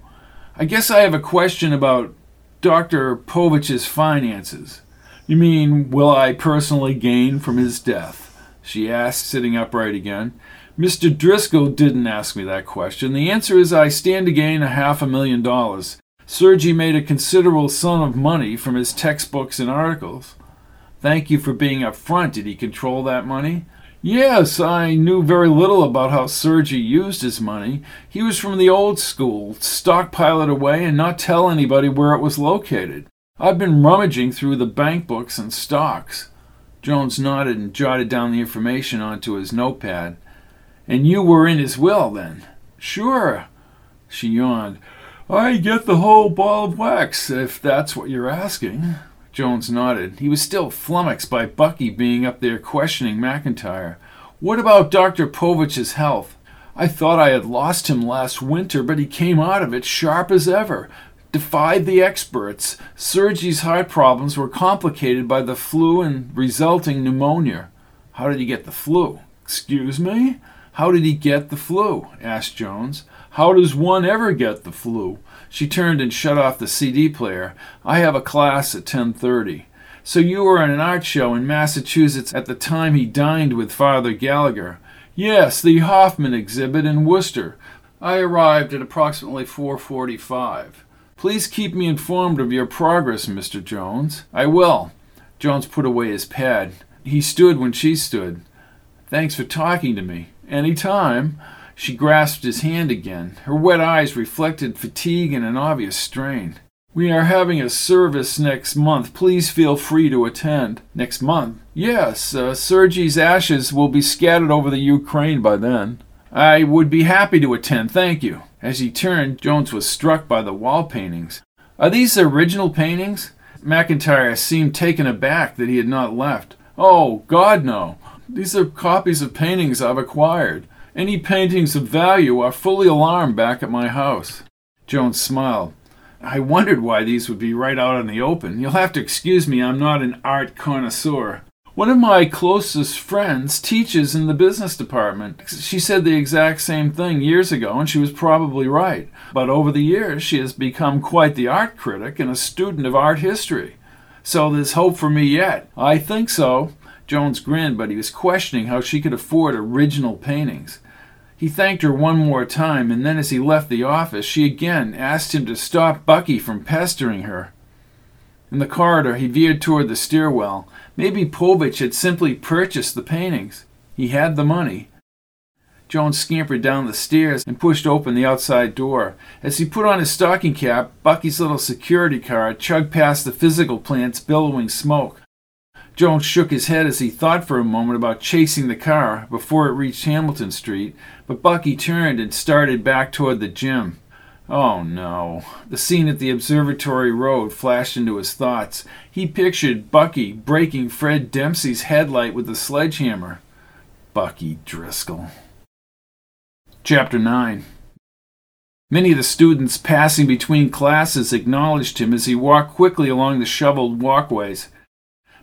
I guess I have a question about Dr. Povitch's finances. You mean, will I personally gain from his death? She asked, sitting upright again. Mr. Driscoll didn't ask me that question. The answer is I stand to gain a half a million dollars. Sergi made a considerable sum of money from his textbooks and articles. Thank you for being up front. Did he control that money? Yes, I knew very little about how Sergi used his money. He was from the old school, stockpile it away and not tell anybody where it was located. I've been rummaging through the bank books and stocks. Jones nodded and jotted down the information onto his notepad. And you were in his will, then? Sure. She yawned. I get the whole ball of wax, if that's what you're asking. Jones nodded. He was still flummoxed by Bucky being up there questioning McIntire. What about Dr. Povitch's health? I thought I had lost him last winter, but he came out of it sharp as ever. Defied the experts. Sergi's heart problems were complicated by the flu and resulting pneumonia. How did he get the flu? Excuse me? How did he get the flu? asked Jones. How does one ever get the flu? She turned and shut off the CD player. I have a class at 10:30. So you were at an art show in Massachusetts at the time he dined with Father Gallagher. Yes, the Hoffman exhibit in Worcester. I arrived at approximately 4:45. Please keep me informed of your progress, Mr. Jones. I will. Jones put away his pad. He stood when she stood. Thanks for talking to me. Any time. She grasped his hand again. Her wet eyes reflected fatigue and an obvious strain. We are having a service next month. Please feel free to attend. Next month? Yes, uh, Sergi's ashes will be scattered over the Ukraine by then. I would be happy to attend, thank you. As he turned, Jones was struck by the wall paintings. Are these original paintings? McIntire seemed taken aback that he had not left. Oh, God, no. These are copies of paintings I've acquired. Any paintings of value are fully alarmed back at my house. Jones smiled. I wondered why these would be right out in the open. You'll have to excuse me, I'm not an art connoisseur. One of my closest friends teaches in the business department. She said the exact same thing years ago, and she was probably right. But over the years, she has become quite the art critic and a student of art history. So there's hope for me yet. I think so. Jones grinned, but he was questioning how she could afford original paintings. He thanked her one more time, and then as he left the office, she again asked him to stop Bucky from pestering her. In the corridor, he veered toward the stairwell. Maybe Povitch had simply purchased the paintings. He had the money. Jones scampered down the stairs and pushed open the outside door. As he put on his stocking cap, Bucky's little security car chugged past the physical plant's billowing smoke. Jones shook his head as he thought for a moment about chasing the car before it reached Hamilton Street, but Bucky turned and started back toward the gym. Oh no. The scene at the observatory road flashed into his thoughts. He pictured Bucky breaking Fred Dempsey's headlight with a sledgehammer. Bucky Driscoll. Chapter 9 Many of the students passing between classes acknowledged him as he walked quickly along the shoveled walkways.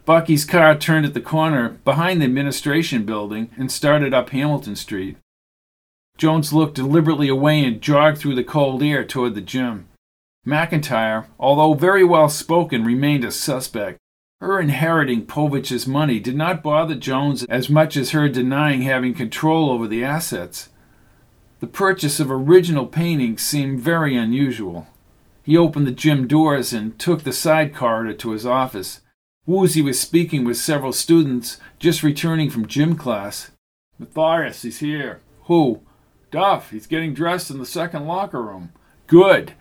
Bucky's car turned at the corner behind the administration building and started up Hamilton Street. Jones looked deliberately away and jogged through the cold air toward the gym. McIntire, although very well spoken, remained a suspect. Her inheriting Povitch's money did not bother Jones as much as her denying having control over the assets. The purchase of original paintings seemed very unusual. He opened the gym doors and took the side corridor to his office. Woozy was speaking with several students just returning from gym class. Matthias, is here. Who? Duff. He's getting dressed in the second locker room. Good.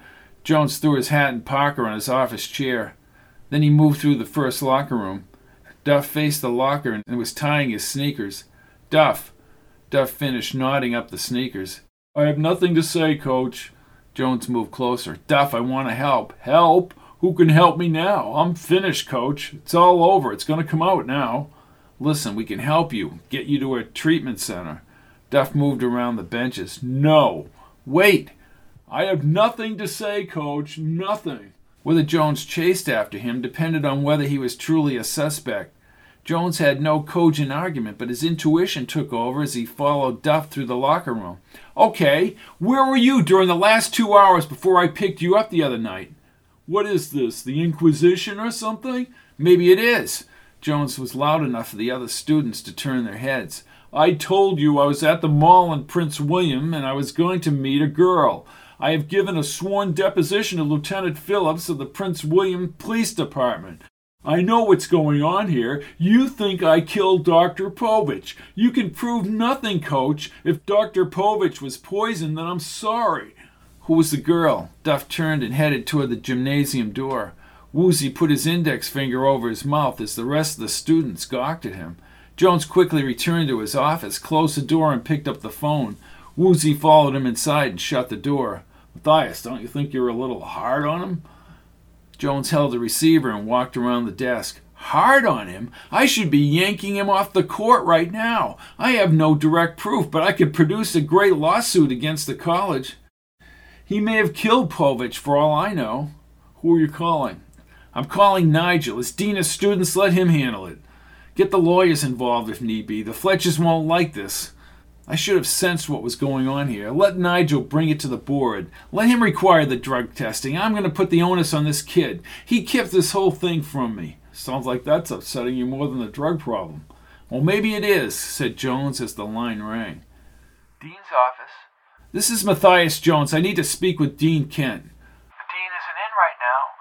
Jones threw his hat and parka on his office chair. Then he moved through the first locker room. Duff faced the locker and was tying his sneakers. Duff. Duff finished knotting up the sneakers. I have nothing to say, coach. Jones moved closer. Duff, I want to help. Help? Who can help me now? I'm finished, coach. It's all over. It's going to come out now. Listen, we can help you. Get you to a treatment center. Duff moved around the benches. No. Wait. I have nothing to say, coach. Nothing. Whether Jones chased after him depended on whether he was truly a suspect. Jones had no cogent argument, but his intuition took over as he followed Duff through the locker room. Okay, where were you during the last two hours before I picked you up the other night? What is this, the Inquisition or something? Maybe it is. Jones was loud enough for the other students to turn their heads. I told you I was at the mall in Prince William and I was going to meet a girl. I have given a sworn deposition to Lieutenant Phillips of the Prince William Police Department. I know what's going on here. You think I killed Dr. Povitch. You can prove nothing, coach. If Dr. Povitch was poisoned, then I'm sorry. Who was the girl? Duff turned and headed toward the gymnasium door. Woozy put his index finger over his mouth as the rest of the students gawked at him. Jones quickly returned to his office, closed the door, and picked up the phone. Woozy followed him inside and shut the door. Matthias, don't you think you're a little hard on him? Jones held the receiver and walked around the desk. Hard on him? I should be yanking him off the court right now. I have no direct proof, but I could produce a great lawsuit against the college. He may have killed Povitch for all I know. Who are you calling? I'm calling Nigel. As dean of students, let him handle it. Get the lawyers involved if need be. The Fletchers won't like this. I should have sensed what was going on here. Let Nigel bring it to the board. Let him require the drug testing. I'm going to put the onus on this kid. He kept this whole thing from me. Sounds like that's upsetting you more than the drug problem. Well, maybe it is, said Jones as the line rang. Dean's office. This is Matthias Jones. I need to speak with Dean Kent. The dean isn't in right now.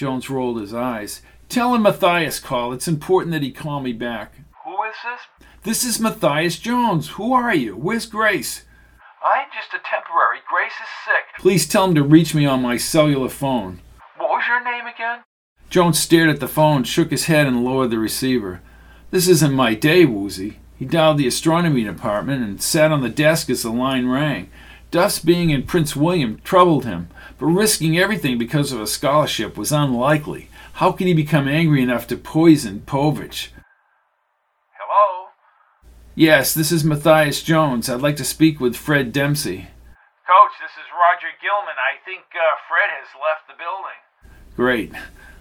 Jones rolled his eyes. Tell him Matthias called. It's important that he call me back. Who is this? This is Matthias Jones. Who are you? Where's Grace? I'm just a temporary. Grace is sick. Please tell him to reach me on my cellular phone. What was your name again? Jones stared at the phone, shook his head, and lowered the receiver. This isn't my day, Woozy. He dialed the astronomy department and sat on the desk as the line rang. Duff's being in Prince William troubled him, but risking everything because of a scholarship was unlikely. How could he become angry enough to poison Povitch? Hello? Yes, this is Matthias Jones. I'd like to speak with Fred Dempsey. Coach, this is Roger Gilman. I think uh, Fred has left the building. Great.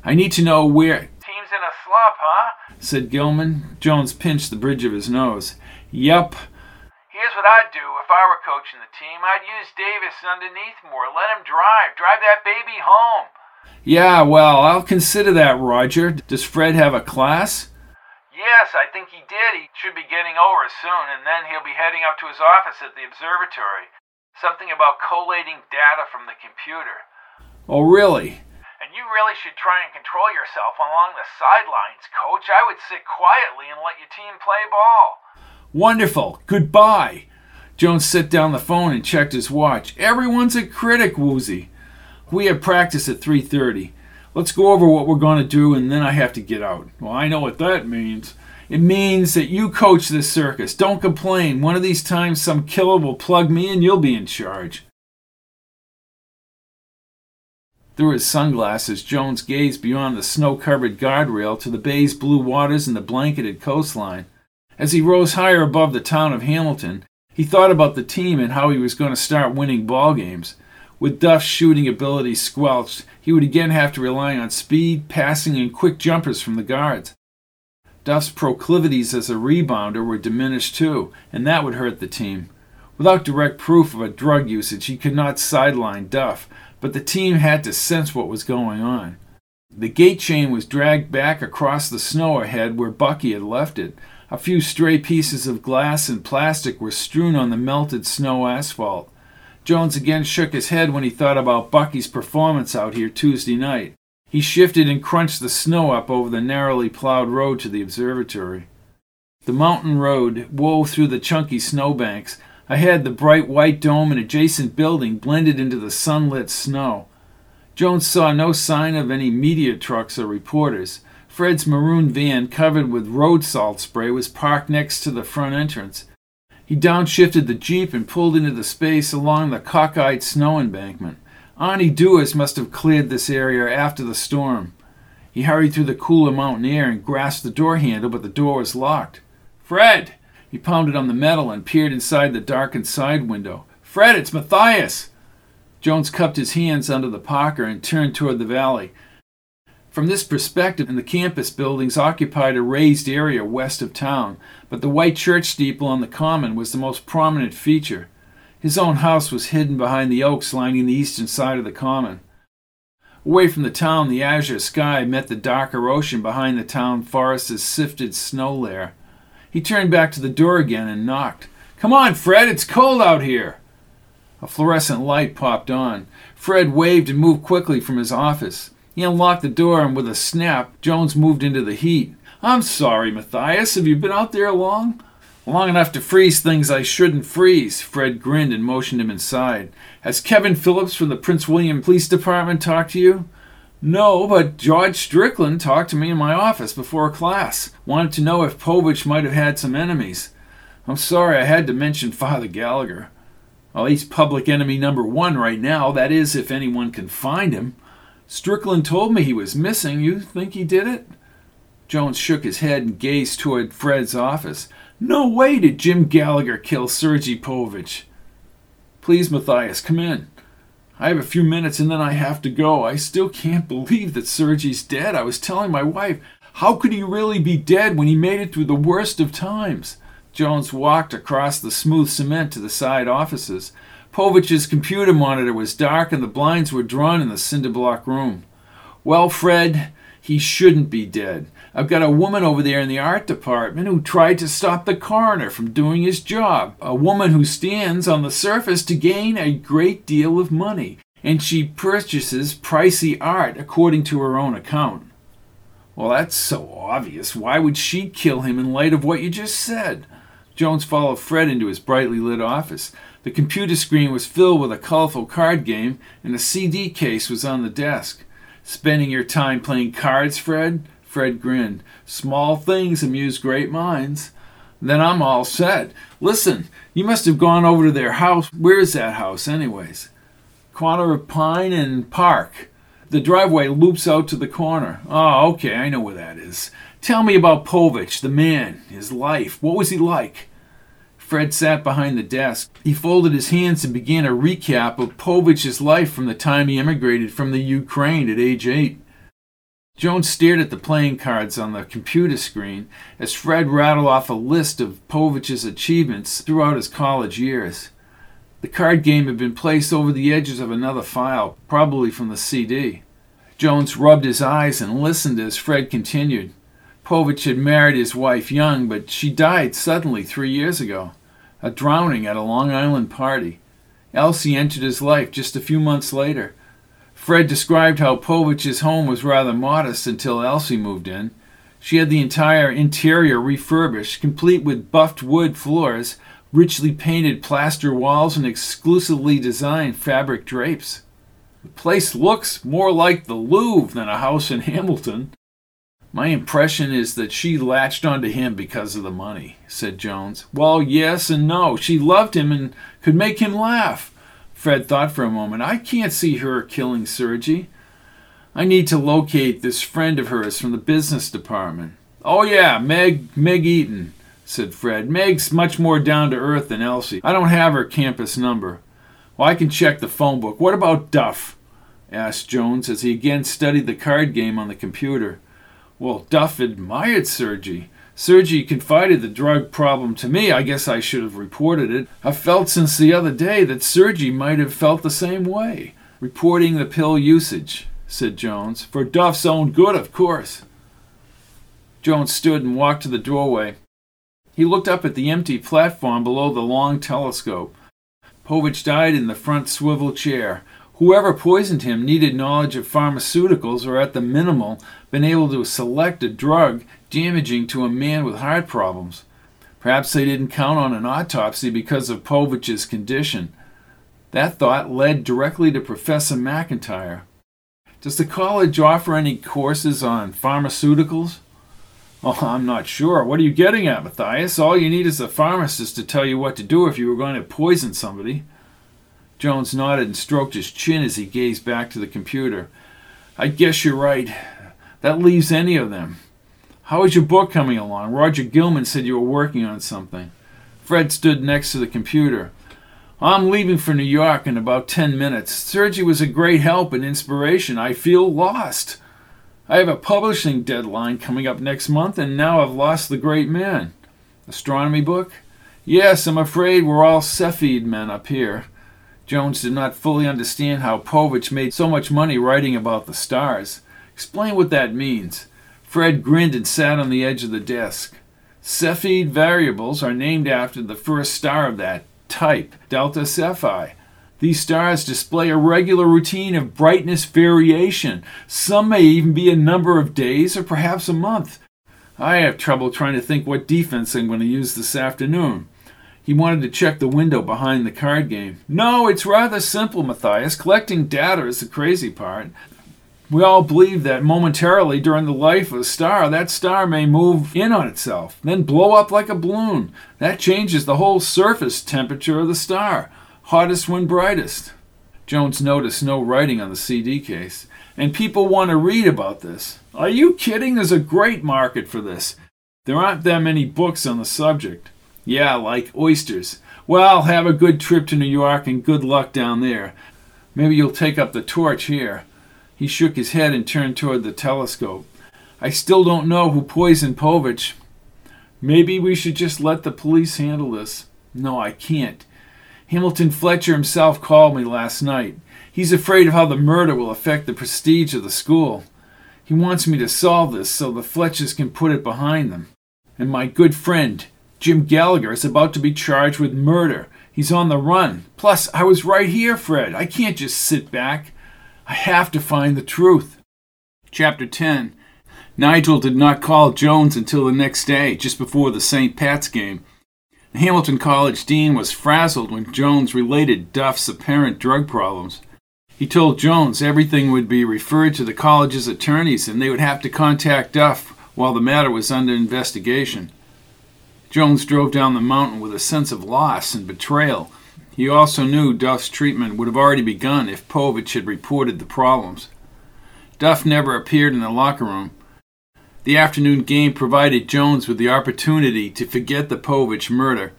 I need to know where. Team's in a slump, huh? said Gilman. Jones pinched the bridge of his nose. Yup. Here's what I'd do if I were coaching the team. I'd use Davis underneath more. Let him drive. Drive that baby home. Yeah, well, I'll consider that, Roger. Does Fred have a class? Yes, I think he did. He should be getting over soon, and then he'll be heading up to his office at the observatory. Something about collating data from the computer. Oh, really? And you really should try and control yourself along the sidelines, coach. I would sit quietly and let your team play ball. Wonderful. Goodbye. Jones set down the phone and checked his watch. Everyone's a critic, Woozy. We have practice at 3:30. Let's go over what we're going to do and then I have to get out. Well, I know what that means. It means that you coach this circus. Don't complain. One of these times some killer will plug me and you'll be in charge. Through his sunglasses, Jones gazed beyond the snow covered guardrail to the bay's blue waters and the blanketed coastline. As he rose higher above the town of Hamilton, he thought about the team and how he was going to start winning ball games. With Duff's shooting ability squelched, he would again have to rely on speed, passing, and quick jumpers from the guards. Duff's proclivities as a rebounder were diminished too, and that would hurt the team. Without direct proof of a drug usage, he could not sideline Duff, but the team had to sense what was going on. The gate chain was dragged back across the snow ahead where Bucky had left it, a few stray pieces of glass and plastic were strewn on the melted snow asphalt. Jones again shook his head when he thought about Bucky's performance out here Tuesday night. He shifted and crunched the snow up over the narrowly plowed road to the observatory. The mountain road wove through the chunky snowbanks. Ahead, the bright white dome and adjacent building blended into the sunlit snow. Jones saw no sign of any media trucks or reporters. Fred's maroon van, covered with road salt spray, was parked next to the front entrance. He downshifted the Jeep and pulled into the space along the cockeyed snow embankment. Ani Duas must have cleared this area after the storm. He hurried through the cooler mountain air and grasped the door handle, but the door was locked. Fred! He pounded on the metal and peered inside the darkened side window. Fred, it's Matthias! Jones cupped his hands under the parka and turned toward the valley. From this perspective, the campus buildings occupied a raised area west of town, but the white church steeple on the common was the most prominent feature. His own house was hidden behind the oaks lining the eastern side of the common. Away from the town, the azure sky met the darker ocean behind the town forest's sifted snow layer. He turned back to the door again and knocked. Come on, Fred, it's cold out here. A fluorescent light popped on. Fred waved and moved quickly from his office. He unlocked the door, and with a snap, Jones moved into the heat. I'm sorry, Matthias. Have you been out there long? Long enough to freeze things I shouldn't freeze. Fred grinned and motioned him inside. Has Kevin Phillips from the Prince William Police Department talked to you? No, but George Strickland talked to me in my office before class. Wanted to know if Povitch might have had some enemies. I'm sorry I had to mention Father Gallagher. Well, he's public enemy number one right now, that is, if anyone can find him. Strickland told me he was missing. You think he did it? Jones shook his head and gazed toward Fred's office. No way did Jim Gallagher kill Sergi Povitch. Please, Matthias, come in. I have a few minutes and then I have to go. I still can't believe that Sergi's dead. I was telling my wife, how could he really be dead when he made it through the worst of times? Jones walked across the smooth cement to the side offices. Povitch's computer monitor was dark and the blinds were drawn in the cinder block room. Well, Fred, he shouldn't be dead. I've got a woman over there in the art department who tried to stop the coroner from doing his job. A woman who stands on the surface to gain a great deal of money, and she purchases pricey art according to her own account. Well, that's so obvious. Why would she kill him in light of what you just said? Jones followed Fred into his brightly lit office. The computer screen was filled with a colorful card game, and a CD case was on the desk. Spending your time playing cards, Fred? Fred grinned. Small things amuse great minds. Then I'm all set. Listen, you must have gone over to their house. Where is that house, anyways? Corner of Pine and Park. The driveway loops out to the corner. Oh, okay, I know where that is. Tell me about Povich, the man, his life. What was he like? Fred sat behind the desk. He folded his hands and began a recap of Povitch's life from the time he immigrated from the Ukraine at age eight. Jones stared at the playing cards on the computer screen as Fred rattled off a list of Povitch's achievements throughout his college years. The card game had been placed over the edges of another file, probably from the CD. Jones rubbed his eyes and listened as Fred continued. Povitch had married his wife young, but she died suddenly three years ago a drowning at a Long Island party. Elsie entered his life just a few months later. Fred described how Povitch's home was rather modest until Elsie moved in. She had the entire interior refurbished, complete with buffed wood floors, richly painted plaster walls, and exclusively designed fabric drapes. The place looks more like the Louvre than a house in Hamilton. My impression is that she latched onto him because of the money, said Jones. Well, yes and no. She loved him and could make him laugh. Fred thought for a moment. I can't see her killing Sergi. I need to locate this friend of hers from the business department. Oh, yeah, Meg, Meg Eaton, said Fred. Meg's much more down to earth than Elsie. I don't have her campus number. Well, I can check the phone book. What about Duff? asked Jones as he again studied the card game on the computer. Well, Duff admired Sergi. Sergi confided the drug problem to me. I guess I should have reported it. I've felt since the other day that Sergi might have felt the same way. Reporting the pill usage, said Jones. For Duff's own good, of course. Jones stood and walked to the doorway. He looked up at the empty platform below the long telescope. Povitch died in the front swivel chair. Whoever poisoned him needed knowledge of pharmaceuticals or, at the minimal, been able to select a drug damaging to a man with heart problems. Perhaps they didn't count on an autopsy because of Povitch's condition. That thought led directly to Professor McIntire. Does the college offer any courses on pharmaceuticals? Oh, I'm not sure. What are you getting at, Matthias? All you need is a pharmacist to tell you what to do if you were going to poison somebody. Jones nodded and stroked his chin as he gazed back to the computer. I guess you're right. That leaves any of them. How is your book coming along? Roger Gilman said you were working on something. Fred stood next to the computer. I'm leaving for New York in about ten minutes. Sergi was a great help and inspiration. I feel lost. I have a publishing deadline coming up next month, and now I've lost the great man. Astronomy book? Yes, I'm afraid we're all Cepheid men up here. Jones did not fully understand how Povitch made so much money writing about the stars. Explain what that means. Fred grinned and sat on the edge of the desk. Cepheid variables are named after the first star of that type, Delta Cephei. These stars display a regular routine of brightness variation. Some may even be a number of days or perhaps a month. I have trouble trying to think what defense I'm going to use this afternoon. He wanted to check the window behind the card game. No, it's rather simple, Matthias. Collecting data is the crazy part. We all believe that momentarily during the life of a star, that star may move in on itself, then blow up like a balloon. That changes the whole surface temperature of the star, hottest when brightest. Jones noticed no writing on the CD case. And people want to read about this. Are you kidding? There's a great market for this. There aren't that many books on the subject. Yeah, like oysters. Well, have a good trip to New York and good luck down there. Maybe you'll take up the torch here. He shook his head and turned toward the telescope. I still don't know who poisoned Povitch. Maybe we should just let the police handle this. No, I can't. Hamilton Fletcher himself called me last night. He's afraid of how the murder will affect the prestige of the school. He wants me to solve this so the Fletchers can put it behind them. And my good friend, Jim Gallagher is about to be charged with murder. He's on the run. Plus, I was right here, Fred. I can't just sit back. I have to find the truth. Chapter 10 Nigel did not call Jones until the next day, just before the St. Pat's game. The Hamilton College dean was frazzled when Jones related Duff's apparent drug problems. He told Jones everything would be referred to the college's attorneys and they would have to contact Duff while the matter was under investigation. Jones drove down the mountain with a sense of loss and betrayal. He also knew Duff's treatment would have already begun if Povitch had reported the problems. Duff never appeared in the locker room. The afternoon game provided Jones with the opportunity to forget the Povitch murder.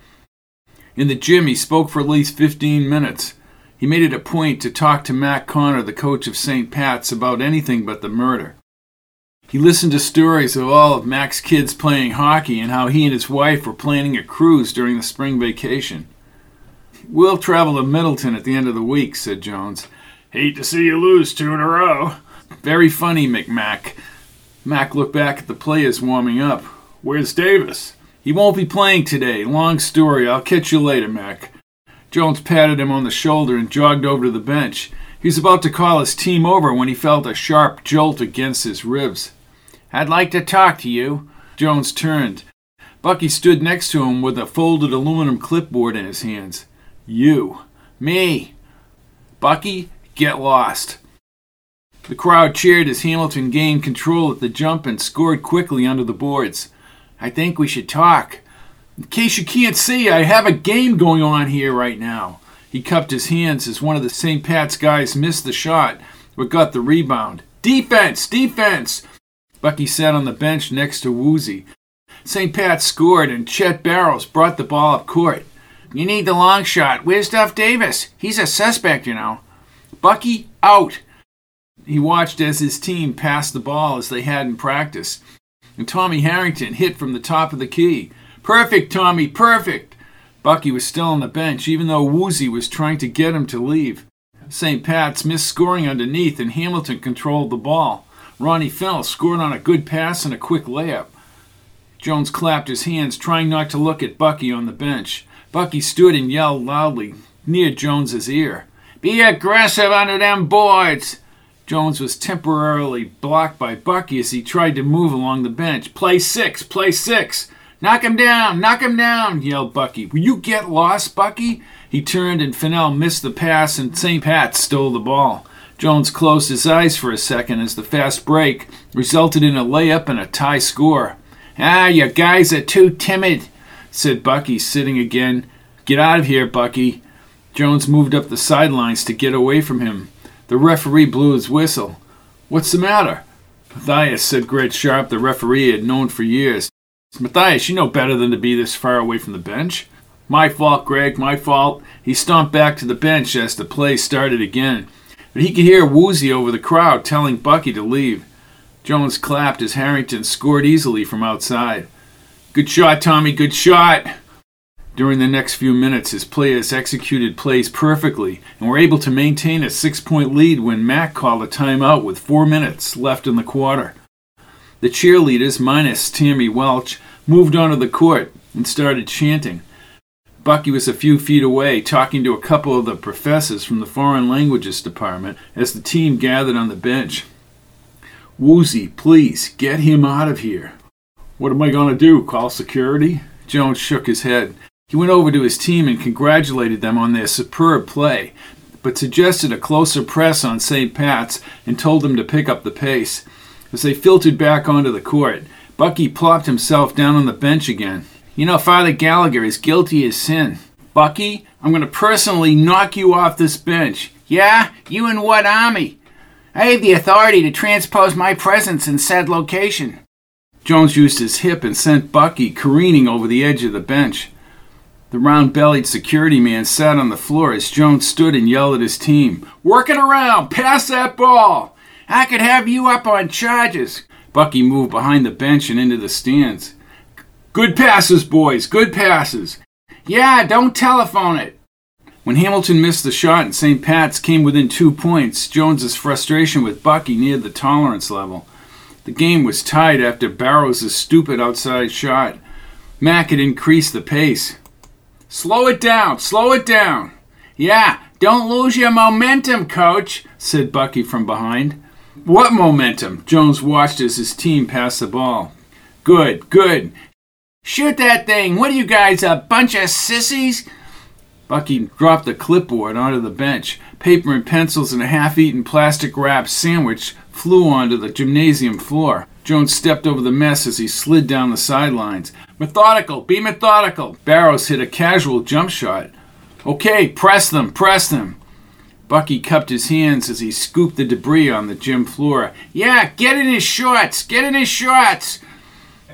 In the gym, he spoke for at least 15 minutes. He made it a point to talk to Mac Connor, the coach of St. Pat's, about anything but the murder. He listened to stories of all of Mac's kids playing hockey and how he and his wife were planning a cruise during the spring vacation. We'll travel to Middleton at the end of the week, said Jones. Hate to see you lose two in a row. Very funny, McMac. Mac looked back at the players warming up. Where's Davis? He won't be playing today. Long story. I'll catch you later, Mac. Jones patted him on the shoulder and jogged over to the bench. He was about to call his team over when he felt a sharp jolt against his ribs. I'd like to talk to you. Jones turned. Bucky stood next to him with a folded aluminum clipboard in his hands. You. Me. Bucky, get lost. The crowd cheered as Hamilton gained control at the jump and scored quickly under the boards. I think we should talk. In case you can't see, I have a game going on here right now. He cupped his hands as one of the St. Pat's guys missed the shot, but got the rebound. Defense! Defense! Bucky sat on the bench next to Woozy. St. Pat scored, and Chet Barrows brought the ball up court. You need the long shot. Where's Duff Davis? He's a suspect, you know. Bucky, out. He watched as his team passed the ball as they had in practice. And Tommy Harrington hit from the top of the key. Perfect, Tommy, perfect. Bucky was still on the bench, even though Woozy was trying to get him to leave. St. Pat's missed scoring underneath, and Hamilton controlled the ball. Ronnie Fell scored on a good pass and a quick layup. Jones clapped his hands, trying not to look at Bucky on the bench. Bucky stood and yelled loudly near Jones's ear. Be aggressive under them boards! Jones was temporarily blocked by Bucky as he tried to move along the bench. Play six, play six! Knock him down, knock him down, yelled Bucky. Will you get lost, Bucky? He turned and Fennell missed the pass and St. Pat stole the ball. Jones closed his eyes for a second as the fast break resulted in a layup and a tie score. Ah, you guys are too timid, said Bucky, sitting again. Get out of here, Bucky. Jones moved up the sidelines to get away from him. The referee blew his whistle. What's the matter? Matthias said Greg Sharp, the referee he had known for years. Matthias, you know better than to be this far away from the bench. My fault, Greg, my fault. He stomped back to the bench as the play started again but he could hear Woozy over the crowd telling Bucky to leave. Jones clapped as Harrington scored easily from outside. Good shot, Tommy, good shot! During the next few minutes, his players executed plays perfectly and were able to maintain a six point lead when Mac called a timeout with four minutes left in the quarter. The cheerleaders, minus Tammy Welch, moved onto the court and started chanting. Bucky was a few feet away talking to a couple of the professors from the foreign languages department as the team gathered on the bench. Woozy, please, get him out of here. What am I going to do? Call security? Jones shook his head. He went over to his team and congratulated them on their superb play, but suggested a closer press on St. Pat's and told them to pick up the pace. As they filtered back onto the court, Bucky plopped himself down on the bench again. You know, Father Gallagher is guilty as sin. Bucky, I'm going to personally knock you off this bench. Yeah? You in what army? I have the authority to transpose my presence in said location. Jones used his hip and sent Bucky careening over the edge of the bench. The round bellied security man sat on the floor as Jones stood and yelled at his team. Work it around! Pass that ball! I could have you up on charges! Bucky moved behind the bench and into the stands. Good passes, boys, good passes. Yeah, don't telephone it. When Hamilton missed the shot and St. Pat's came within two points, Jones's frustration with Bucky neared the tolerance level. The game was tied after Barrows' stupid outside shot. Mac had increased the pace. Slow it down, slow it down. Yeah, don't lose your momentum, coach, said Bucky from behind. What momentum? Jones watched as his team passed the ball. Good, good. Shoot that thing! What are you guys, a bunch of sissies? Bucky dropped the clipboard onto the bench. Paper and pencils and a half eaten plastic wrapped sandwich flew onto the gymnasium floor. Jones stepped over the mess as he slid down the sidelines. Methodical, be methodical. Barrows hit a casual jump shot. Okay, press them, press them. Bucky cupped his hands as he scooped the debris on the gym floor. Yeah, get in his shorts, get in his shorts.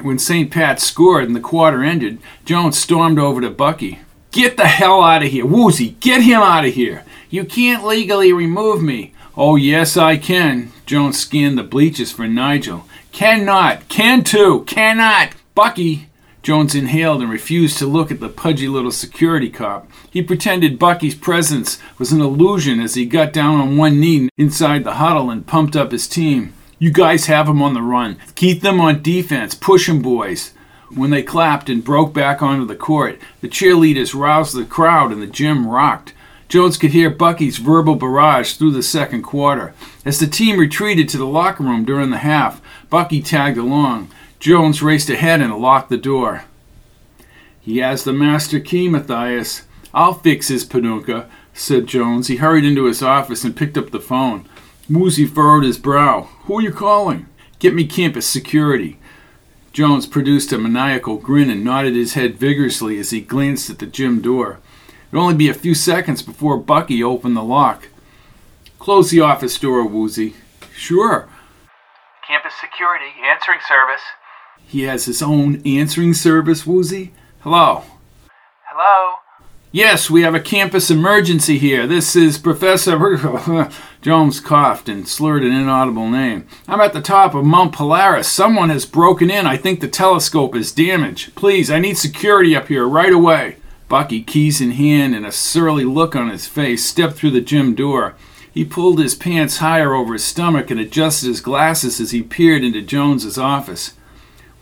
When St. Pat scored and the quarter ended, Jones stormed over to Bucky. Get the hell out of here. Woozy, get him out of here. You can't legally remove me. Oh, yes, I can. Jones scanned the bleachers for Nigel. Cannot. Can too. Cannot. Bucky. Jones inhaled and refused to look at the pudgy little security cop. He pretended Bucky's presence was an illusion as he got down on one knee inside the huddle and pumped up his team. You guys have have 'em on the run. Keep them on defense. Push 'em, boys. When they clapped and broke back onto the court, the cheerleaders roused the crowd and the gym rocked. Jones could hear Bucky's verbal barrage through the second quarter. As the team retreated to the locker room during the half, Bucky tagged along. Jones raced ahead and locked the door. He has the master key, Matthias. I'll fix his Panuka, said Jones. He hurried into his office and picked up the phone. Woozy furrowed his brow. Who are you calling? Get me campus security. Jones produced a maniacal grin and nodded his head vigorously as he glanced at the gym door. It would only be a few seconds before Bucky opened the lock. Close the office door, Woozy. Sure. Campus security, answering service. He has his own answering service, Woozy. Hello. Hello? Yes, we have a campus emergency here. This is Professor. Jones coughed and slurred an inaudible name. I'm at the top of Mount Polaris. Someone has broken in. I think the telescope is damaged. Please, I need security up here right away. Bucky, keys in hand and a surly look on his face, stepped through the gym door. He pulled his pants higher over his stomach and adjusted his glasses as he peered into Jones's office.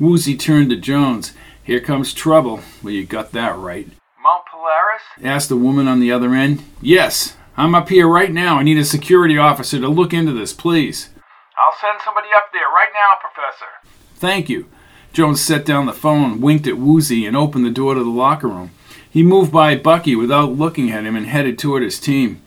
Woozy turned to Jones. Here comes trouble. Well, you got that right. Mount Polaris? asked the woman on the other end. Yes, I'm up here right now. I need a security officer to look into this, please. I'll send somebody up there right now, Professor. Thank you. Jones set down the phone, winked at Woozy, and opened the door to the locker room. He moved by Bucky without looking at him and headed toward his team.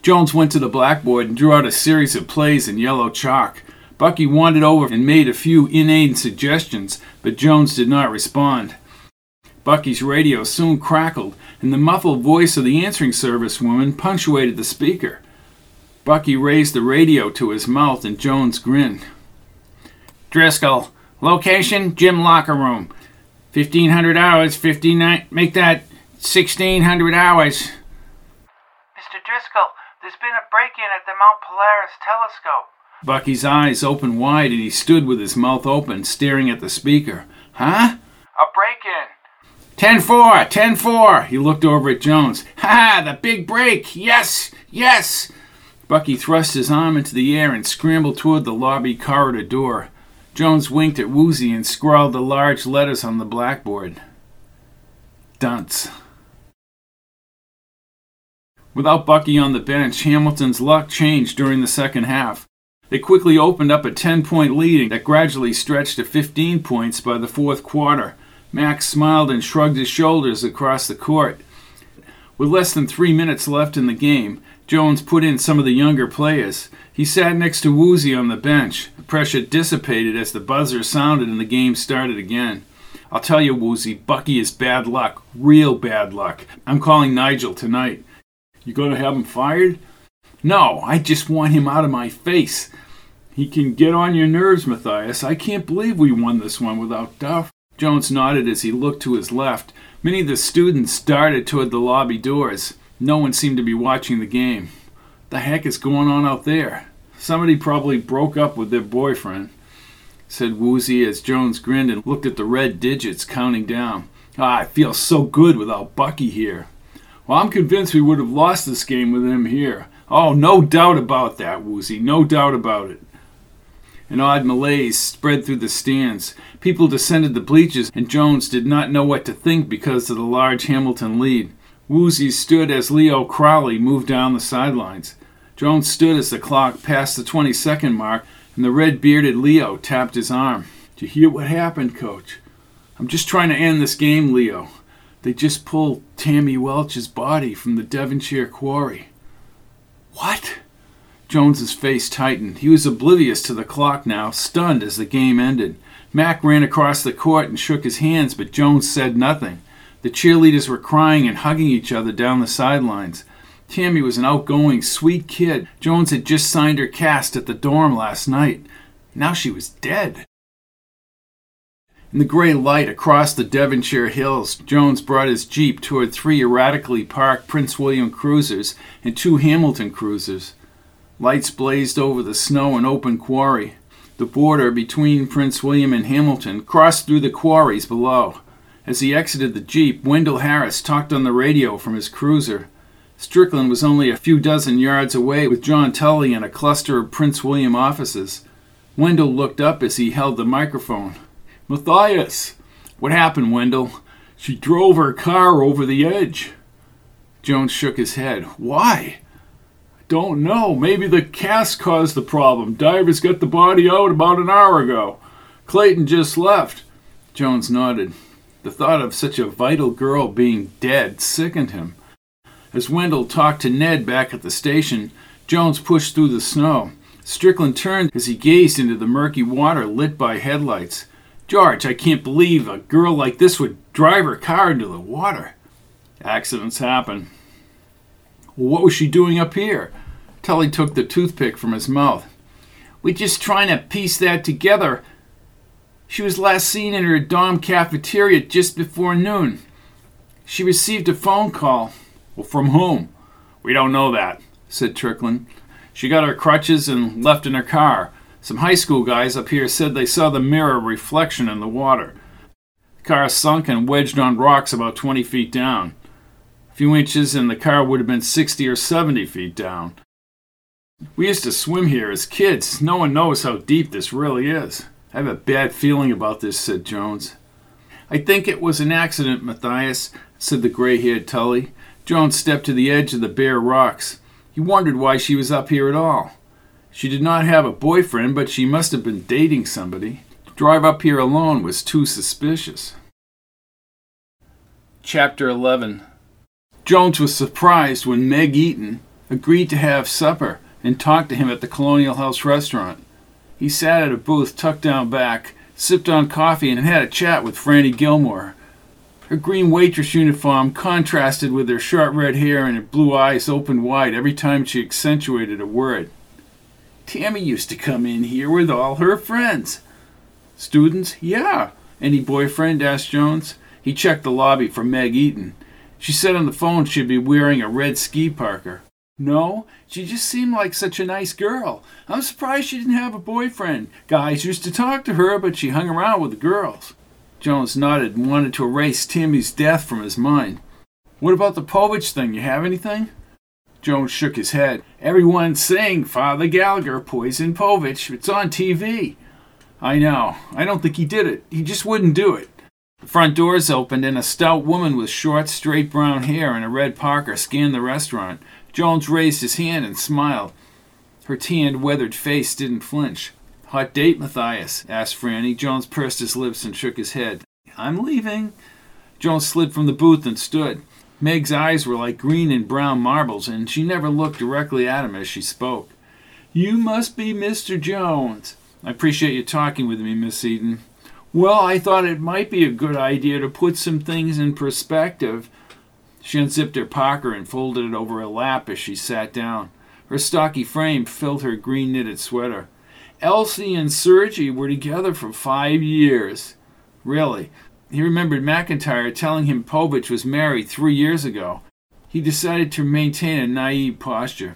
Jones went to the blackboard and drew out a series of plays in yellow chalk. Bucky wandered over and made a few inane suggestions, but Jones did not respond. Bucky's radio soon crackled, and the muffled voice of the answering service woman punctuated the speaker. Bucky raised the radio to his mouth, and Jones grinned. Driscoll, location, gym locker room. 1500 hours, 59, make that 1600 hours. Mr. Driscoll, there's been a break in at the Mount Polaris telescope. Bucky's eyes opened wide and he stood with his mouth open, staring at the speaker. Huh? A break in. 10 4, 10 4. He looked over at Jones. Ha! The big break! Yes! Yes! Bucky thrust his arm into the air and scrambled toward the lobby corridor door. Jones winked at Woozy and scrawled the large letters on the blackboard. Dunce. Without Bucky on the bench, Hamilton's luck changed during the second half. They quickly opened up a 10 point lead that gradually stretched to 15 points by the fourth quarter. Max smiled and shrugged his shoulders across the court. With less than three minutes left in the game, Jones put in some of the younger players. He sat next to Woozy on the bench. The pressure dissipated as the buzzer sounded and the game started again. I'll tell you, Woozy, Bucky is bad luck. Real bad luck. I'm calling Nigel tonight. You gonna have him fired? No, I just want him out of my face. He can get on your nerves, Matthias. I can't believe we won this one without Duff. Jones nodded as he looked to his left. Many of the students darted toward the lobby doors. No one seemed to be watching the game. The heck is going on out there? Somebody probably broke up with their boyfriend, said Woozy as Jones grinned and looked at the red digits counting down. Ah, I feel so good without Bucky here. Well, I'm convinced we would have lost this game with him here. Oh, no doubt about that, Woozy. No doubt about it. An odd malaise spread through the stands. People descended the bleachers, and Jones did not know what to think because of the large Hamilton lead. Woozy stood as Leo Crowley moved down the sidelines. Jones stood as the clock passed the 20 second mark, and the red bearded Leo tapped his arm. Did you hear what happened, coach? I'm just trying to end this game, Leo. They just pulled Tammy Welch's body from the Devonshire quarry. What? Jones's face tightened. He was oblivious to the clock now, stunned as the game ended. Mac ran across the court and shook his hands, but Jones said nothing. The cheerleaders were crying and hugging each other down the sidelines. Tammy was an outgoing, sweet kid. Jones had just signed her cast at the dorm last night. Now she was dead. In the gray light across the Devonshire hills, Jones brought his Jeep toward three erratically parked Prince William cruisers and two Hamilton cruisers. Lights blazed over the snow and open quarry. The border between Prince William and Hamilton crossed through the quarries below. As he exited the Jeep, Wendell Harris talked on the radio from his cruiser. Strickland was only a few dozen yards away with John Tully and a cluster of Prince William offices. Wendell looked up as he held the microphone. Matthias! What happened, Wendell? She drove her car over the edge. Jones shook his head. Why? Don't know. Maybe the cast caused the problem. Divers got the body out about an hour ago. Clayton just left. Jones nodded. The thought of such a vital girl being dead sickened him. As Wendell talked to Ned back at the station, Jones pushed through the snow. Strickland turned as he gazed into the murky water lit by headlights. George, I can't believe a girl like this would drive her car into the water. Accidents happen. What was she doing up here? Tully took the toothpick from his mouth. We're just trying to piece that together. She was last seen in her dorm cafeteria just before noon. She received a phone call. Well, from whom? We don't know that, said Strickland. She got her crutches and left in her car. Some high school guys up here said they saw the mirror reflection in the water. The car sunk and wedged on rocks about 20 feet down. A few inches and the car would have been 60 or 70 feet down. We used to swim here as kids. No one knows how deep this really is. I have a bad feeling about this, said Jones. I think it was an accident, Matthias, said the gray haired Tully. Jones stepped to the edge of the bare rocks. He wondered why she was up here at all. She did not have a boyfriend, but she must have been dating somebody. To drive up here alone was too suspicious. Chapter 11 Jones was surprised when Meg Eaton agreed to have supper and talked to him at the Colonial House restaurant. He sat at a booth tucked down back, sipped on coffee, and had a chat with Franny Gilmore. Her green waitress uniform contrasted with her short red hair and her blue eyes opened wide every time she accentuated a word. Tammy used to come in here with all her friends. Students? Yeah. Any boyfriend? asked Jones. He checked the lobby for Meg Eaton. She said on the phone she'd be wearing a red ski parka. No, she just seemed like such a nice girl. I'm surprised she didn't have a boyfriend. Guys used to talk to her, but she hung around with the girls. Jones nodded and wanted to erase Timmy's death from his mind. What about the Povitch thing? You have anything? Jones shook his head. Everyone's saying Father Gallagher poisoned Povitch. It's on TV. I know. I don't think he did it. He just wouldn't do it. The front doors opened and a stout woman with short, straight brown hair and a red parka scanned the restaurant. Jones raised his hand and smiled. Her tanned, weathered face didn't flinch. Hot date, Matthias? asked Franny. Jones pursed his lips and shook his head. I'm leaving. Jones slid from the booth and stood. Meg's eyes were like green and brown marbles, and she never looked directly at him as she spoke. You must be Mr. Jones. I appreciate you talking with me, Miss Eaton. Well, I thought it might be a good idea to put some things in perspective. She unzipped her parka and folded it over her lap as she sat down. Her stocky frame filled her green knitted sweater. Elsie and Sergi were together for five years. Really, he remembered McIntire telling him Povitch was married three years ago. He decided to maintain a naive posture.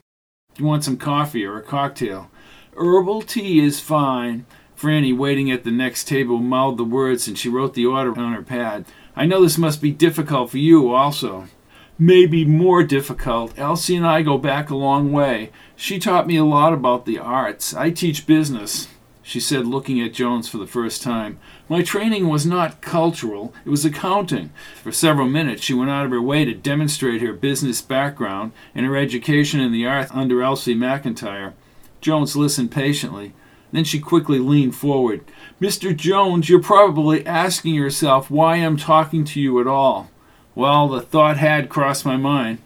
Do you want some coffee or a cocktail? Herbal tea is fine. Franny, waiting at the next table, mouthed the words and she wrote the order on her pad. I know this must be difficult for you also. Maybe more difficult. Elsie and I go back a long way. She taught me a lot about the arts. I teach business she said, looking at Jones for the first time. My training was not cultural, it was accounting. For several minutes, she went out of her way to demonstrate her business background and her education in the arts under Elsie McIntire. Jones listened patiently. Then she quickly leaned forward. Mr. Jones, you're probably asking yourself why I'm talking to you at all. Well, the thought had crossed my mind.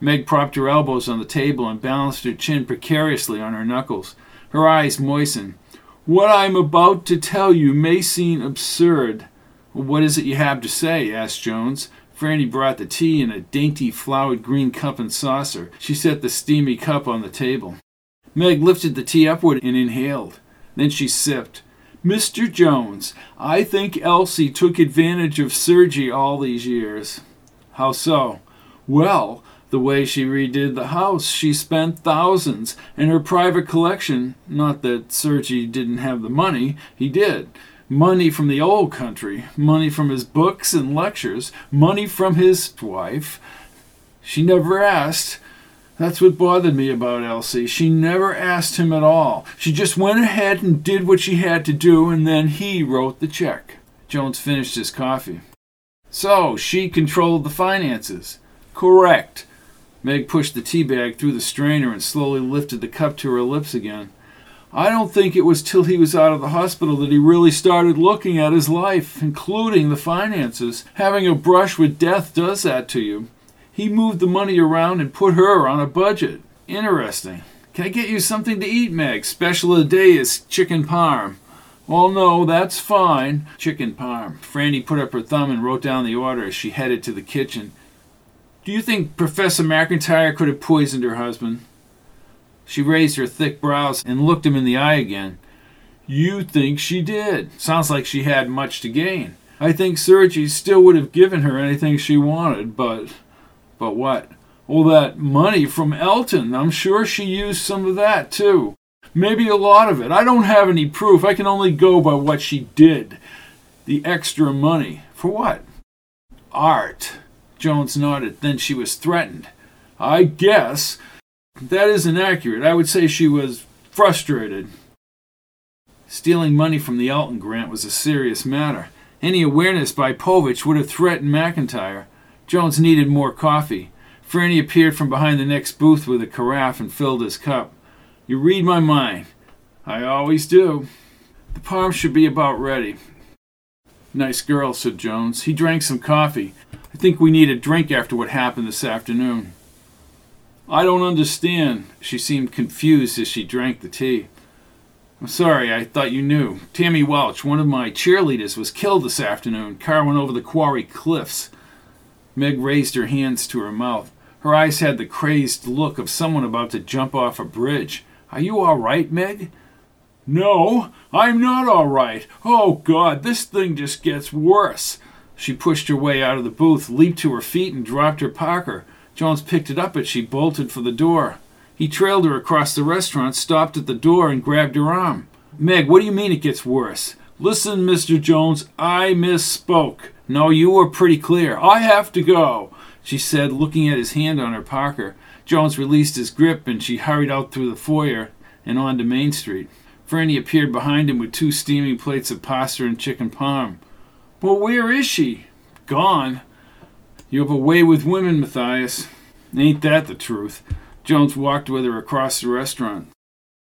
Meg propped her elbows on the table and balanced her chin precariously on her knuckles. Her eyes moistened. What I'm about to tell you may seem absurd. What is it you have to say? asked Jones. Franny brought the tea in a dainty flowered green cup and saucer. She set the steamy cup on the table. Meg lifted the tea upward and inhaled. Then she sipped. Mr. Jones, I think Elsie took advantage of Sergi all these years. How so? Well, the way she redid the house, she spent thousands, and her private collection, not that Sergi didn't have the money, he did. Money from the old country, money from his books and lectures, money from his wife. She never asked. That's what bothered me about Elsie. She never asked him at all. She just went ahead and did what she had to do, and then he wrote the check. Jones finished his coffee. So, she controlled the finances. Correct. Meg pushed the tea bag through the strainer and slowly lifted the cup to her lips again. I don't think it was till he was out of the hospital that he really started looking at his life, including the finances. Having a brush with death does that to you. He moved the money around and put her on a budget. Interesting. Can I get you something to eat, Meg? Special of the day is chicken parm. Well, no, that's fine. Chicken parm. Franny put up her thumb and wrote down the order as she headed to the kitchen. Do you think Professor McIntire could have poisoned her husband? She raised her thick brows and looked him in the eye again. You think she did? Sounds like she had much to gain. I think Sergi still would have given her anything she wanted, but. But what? All that money from Elton. I'm sure she used some of that, too. Maybe a lot of it. I don't have any proof. I can only go by what she did. The extra money. For what? Art. Jones nodded. Then she was threatened. I guess. That isn't accurate. I would say she was frustrated. Stealing money from the Elton grant was a serious matter. Any awareness by Povitch would have threatened McIntire. Jones needed more coffee. Franny appeared from behind the next booth with a carafe and filled his cup. You read my mind. I always do. The palm should be about ready. Nice girl, said Jones. He drank some coffee. I think we need a drink after what happened this afternoon. I don't understand. She seemed confused as she drank the tea. I'm sorry, I thought you knew. Tammy Welch, one of my cheerleaders, was killed this afternoon. Car went over the quarry cliffs. Meg raised her hands to her mouth. Her eyes had the crazed look of someone about to jump off a bridge. Are you all right, Meg? No, I'm not all right. Oh, God, this thing just gets worse. She pushed her way out of the booth, leaped to her feet, and dropped her parka. Jones picked it up as she bolted for the door. He trailed her across the restaurant, stopped at the door, and grabbed her arm. Meg, what do you mean it gets worse? Listen, Mr. Jones, I misspoke. No, you were pretty clear. I have to go, she said, looking at his hand on her parka. Jones released his grip and she hurried out through the foyer and on to Main Street. Franny appeared behind him with two steaming plates of pasta and chicken parm. Well, where is she? Gone. You have a way with women, Matthias. Ain't that the truth? Jones walked with her across the restaurant.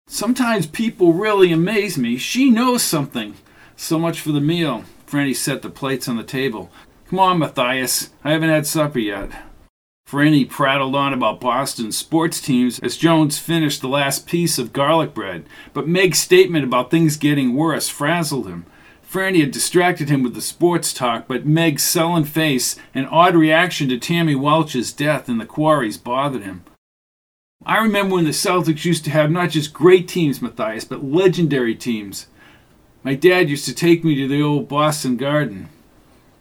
Sometimes people really amaze me. She knows something. So much for the meal. Franny set the plates on the table. Come on, Matthias. I haven't had supper yet. Franny prattled on about Boston's sports teams as Jones finished the last piece of garlic bread, but Meg's statement about things getting worse frazzled him. Franny had distracted him with the sports talk, but Meg's sullen face and odd reaction to Tammy Welch's death in the quarries bothered him. I remember when the Celtics used to have not just great teams, Matthias, but legendary teams. My dad used to take me to the old Boston Garden.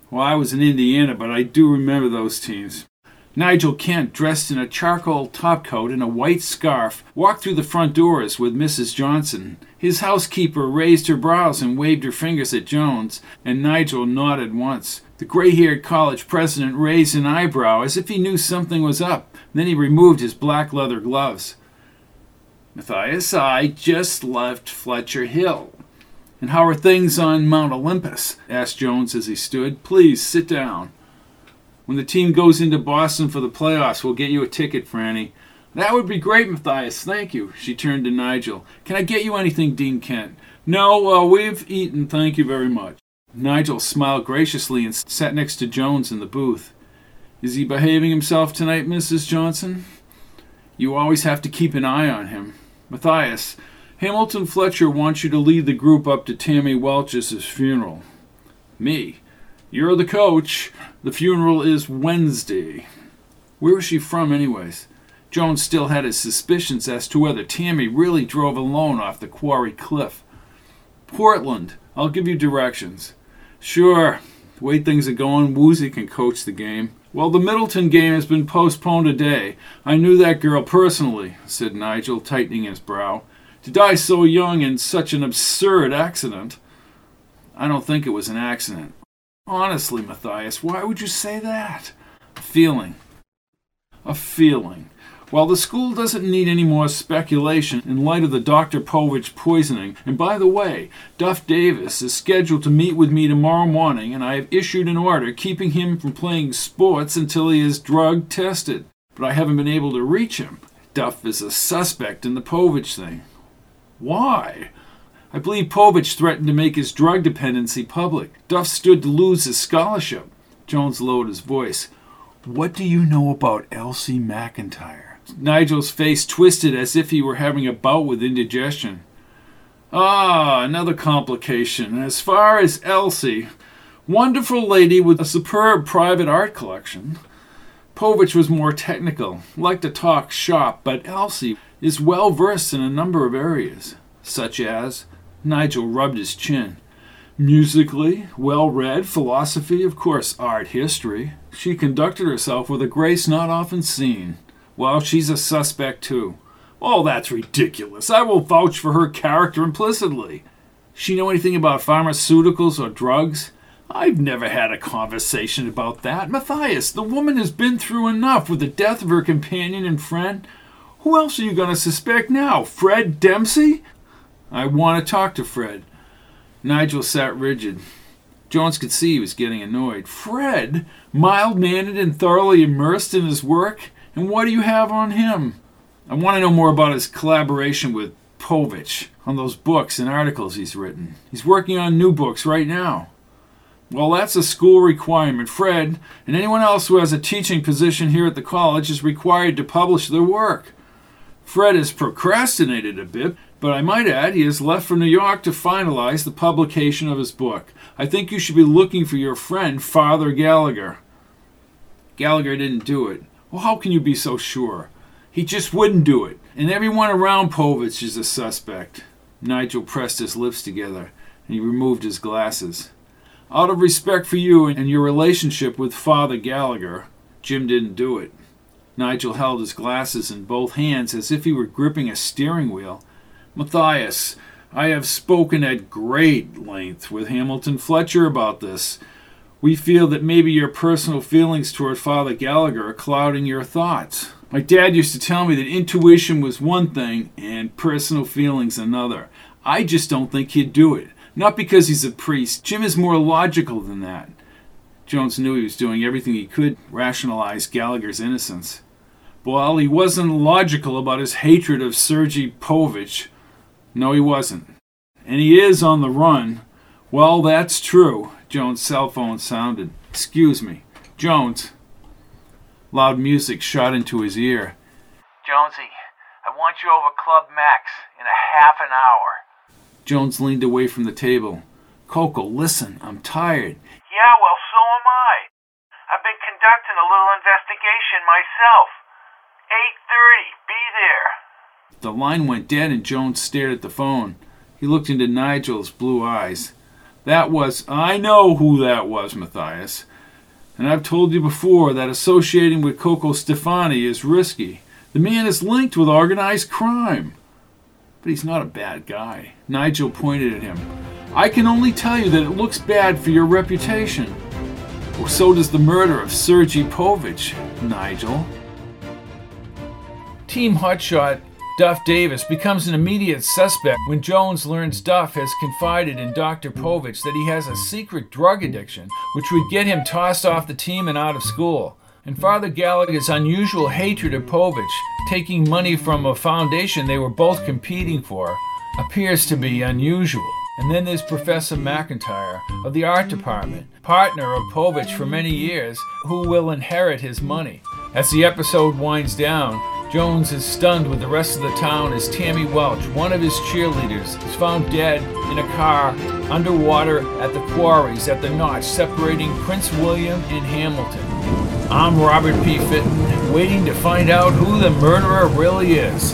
Well, I was in Indiana, but I do remember those teams. Nigel Kent, dressed in a charcoal topcoat and a white scarf, walked through the front doors with Mrs. Johnson. His housekeeper raised her brows and waved her fingers at Jones, and Nigel nodded once. The gray haired college president raised an eyebrow as if he knew something was up. Then he removed his black leather gloves. Matthias, I just left Fletcher Hill. And how are things on Mount Olympus? asked Jones as he stood. Please sit down. When the team goes into Boston for the playoffs, we'll get you a ticket, Franny. That would be great, Matthias. Thank you. She turned to Nigel. Can I get you anything, Dean Kent? No, we've eaten. Thank you very much. Nigel smiled graciously and sat next to Jones in the booth. Is he behaving himself tonight, Mrs. Johnson? You always have to keep an eye on him. Matthias, Hamilton Fletcher wants you to lead the group up to Tammy Welch's funeral. Me. You're the coach. The funeral is Wednesday. Where was she from, anyways? Jones still had his suspicions as to whether Tammy really drove alone off the quarry cliff. Portland. I'll give you directions. Sure. The way things are going, Woozy can coach the game. Well, the Middleton game has been postponed a day. I knew that girl personally, said Nigel, tightening his brow. To die so young in such an absurd accident. I don't think it was an accident. Honestly, Matthias, why would you say that? A feeling. A feeling. Well, the school doesn't need any more speculation in light of the Dr. Povitch poisoning. And by the way, Duff Davis is scheduled to meet with me tomorrow morning, and I have issued an order keeping him from playing sports until he is drug tested. But I haven't been able to reach him. Duff is a suspect in the Povitch thing. Why? I believe Povitch threatened to make his drug dependency public. Duff stood to lose his scholarship. Jones lowered his voice. What do you know about Elsie McIntire? Nigel's face twisted as if he were having a bout with indigestion. Ah, another complication. As far as Elsie, wonderful lady with a superb private art collection. Povitch was more technical, liked to talk shop, but Elsie is well versed in a number of areas, such as Nigel rubbed his chin. Musically, well read, philosophy, of course, art history. She conducted herself with a grace not often seen. Well, she's a suspect too. Oh, that's ridiculous. I will vouch for her character implicitly. She know anything about pharmaceuticals or drugs? I've never had a conversation about that. Matthias, the woman has been through enough with the death of her companion and friend. Who else are you going to suspect now? Fred Dempsey? I want to talk to Fred. Nigel sat rigid. Jones could see he was getting annoyed. Fred? Mild mannered and thoroughly immersed in his work? And what do you have on him? I want to know more about his collaboration with Povitch on those books and articles he's written. He's working on new books right now. Well, that's a school requirement. Fred and anyone else who has a teaching position here at the college is required to publish their work. Fred has procrastinated a bit, but I might add he has left for New York to finalize the publication of his book. I think you should be looking for your friend, Father Gallagher. Gallagher didn't do it. Well, how can you be so sure? He just wouldn't do it. And everyone around Povitch is a suspect. Nigel pressed his lips together and he removed his glasses. Out of respect for you and your relationship with Father Gallagher, Jim didn't do it. Nigel held his glasses in both hands as if he were gripping a steering wheel. Matthias, I have spoken at great length with Hamilton Fletcher about this. We feel that maybe your personal feelings toward Father Gallagher are clouding your thoughts. My dad used to tell me that intuition was one thing and personal feelings another. I just don't think he'd do it. Not because he's a priest. Jim is more logical than that. Jones knew he was doing everything he could to rationalize Gallagher's innocence. But while he wasn't logical about his hatred of Sergi Povitch. No, he wasn't. And he is on the run. Well, that's true. Jones' cell phone sounded. Excuse me. Jones. Loud music shot into his ear. Jonesy, I want you over Club Max in a half an hour. Jones leaned away from the table. Cocoa, listen, I'm tired. Yeah, well, so am I. I've been conducting a little investigation myself. 8.30, be there. The line went dead and Jones stared at the phone. He looked into Nigel's blue eyes. That was, I know who that was, Matthias. And I've told you before that associating with Cocoa Stefani is risky. The man is linked with organized crime. But he's not a bad guy. Nigel pointed at him. I can only tell you that it looks bad for your reputation. Well, so does the murder of Sergi Povitch, Nigel. Team Hotshot Duff Davis becomes an immediate suspect when Jones learns Duff has confided in Dr. Povitch that he has a secret drug addiction, which would get him tossed off the team and out of school. And Father Gallagher's unusual hatred of Povitch, taking money from a foundation they were both competing for, appears to be unusual. And then there's Professor McIntire of the art department, partner of Povitch for many years, who will inherit his money. As the episode winds down, Jones is stunned with the rest of the town as Tammy Welch, one of his cheerleaders, is found dead in a car underwater at the quarries at the notch separating Prince William and Hamilton. I'm Robert P. Fitton, waiting to find out who the murderer really is.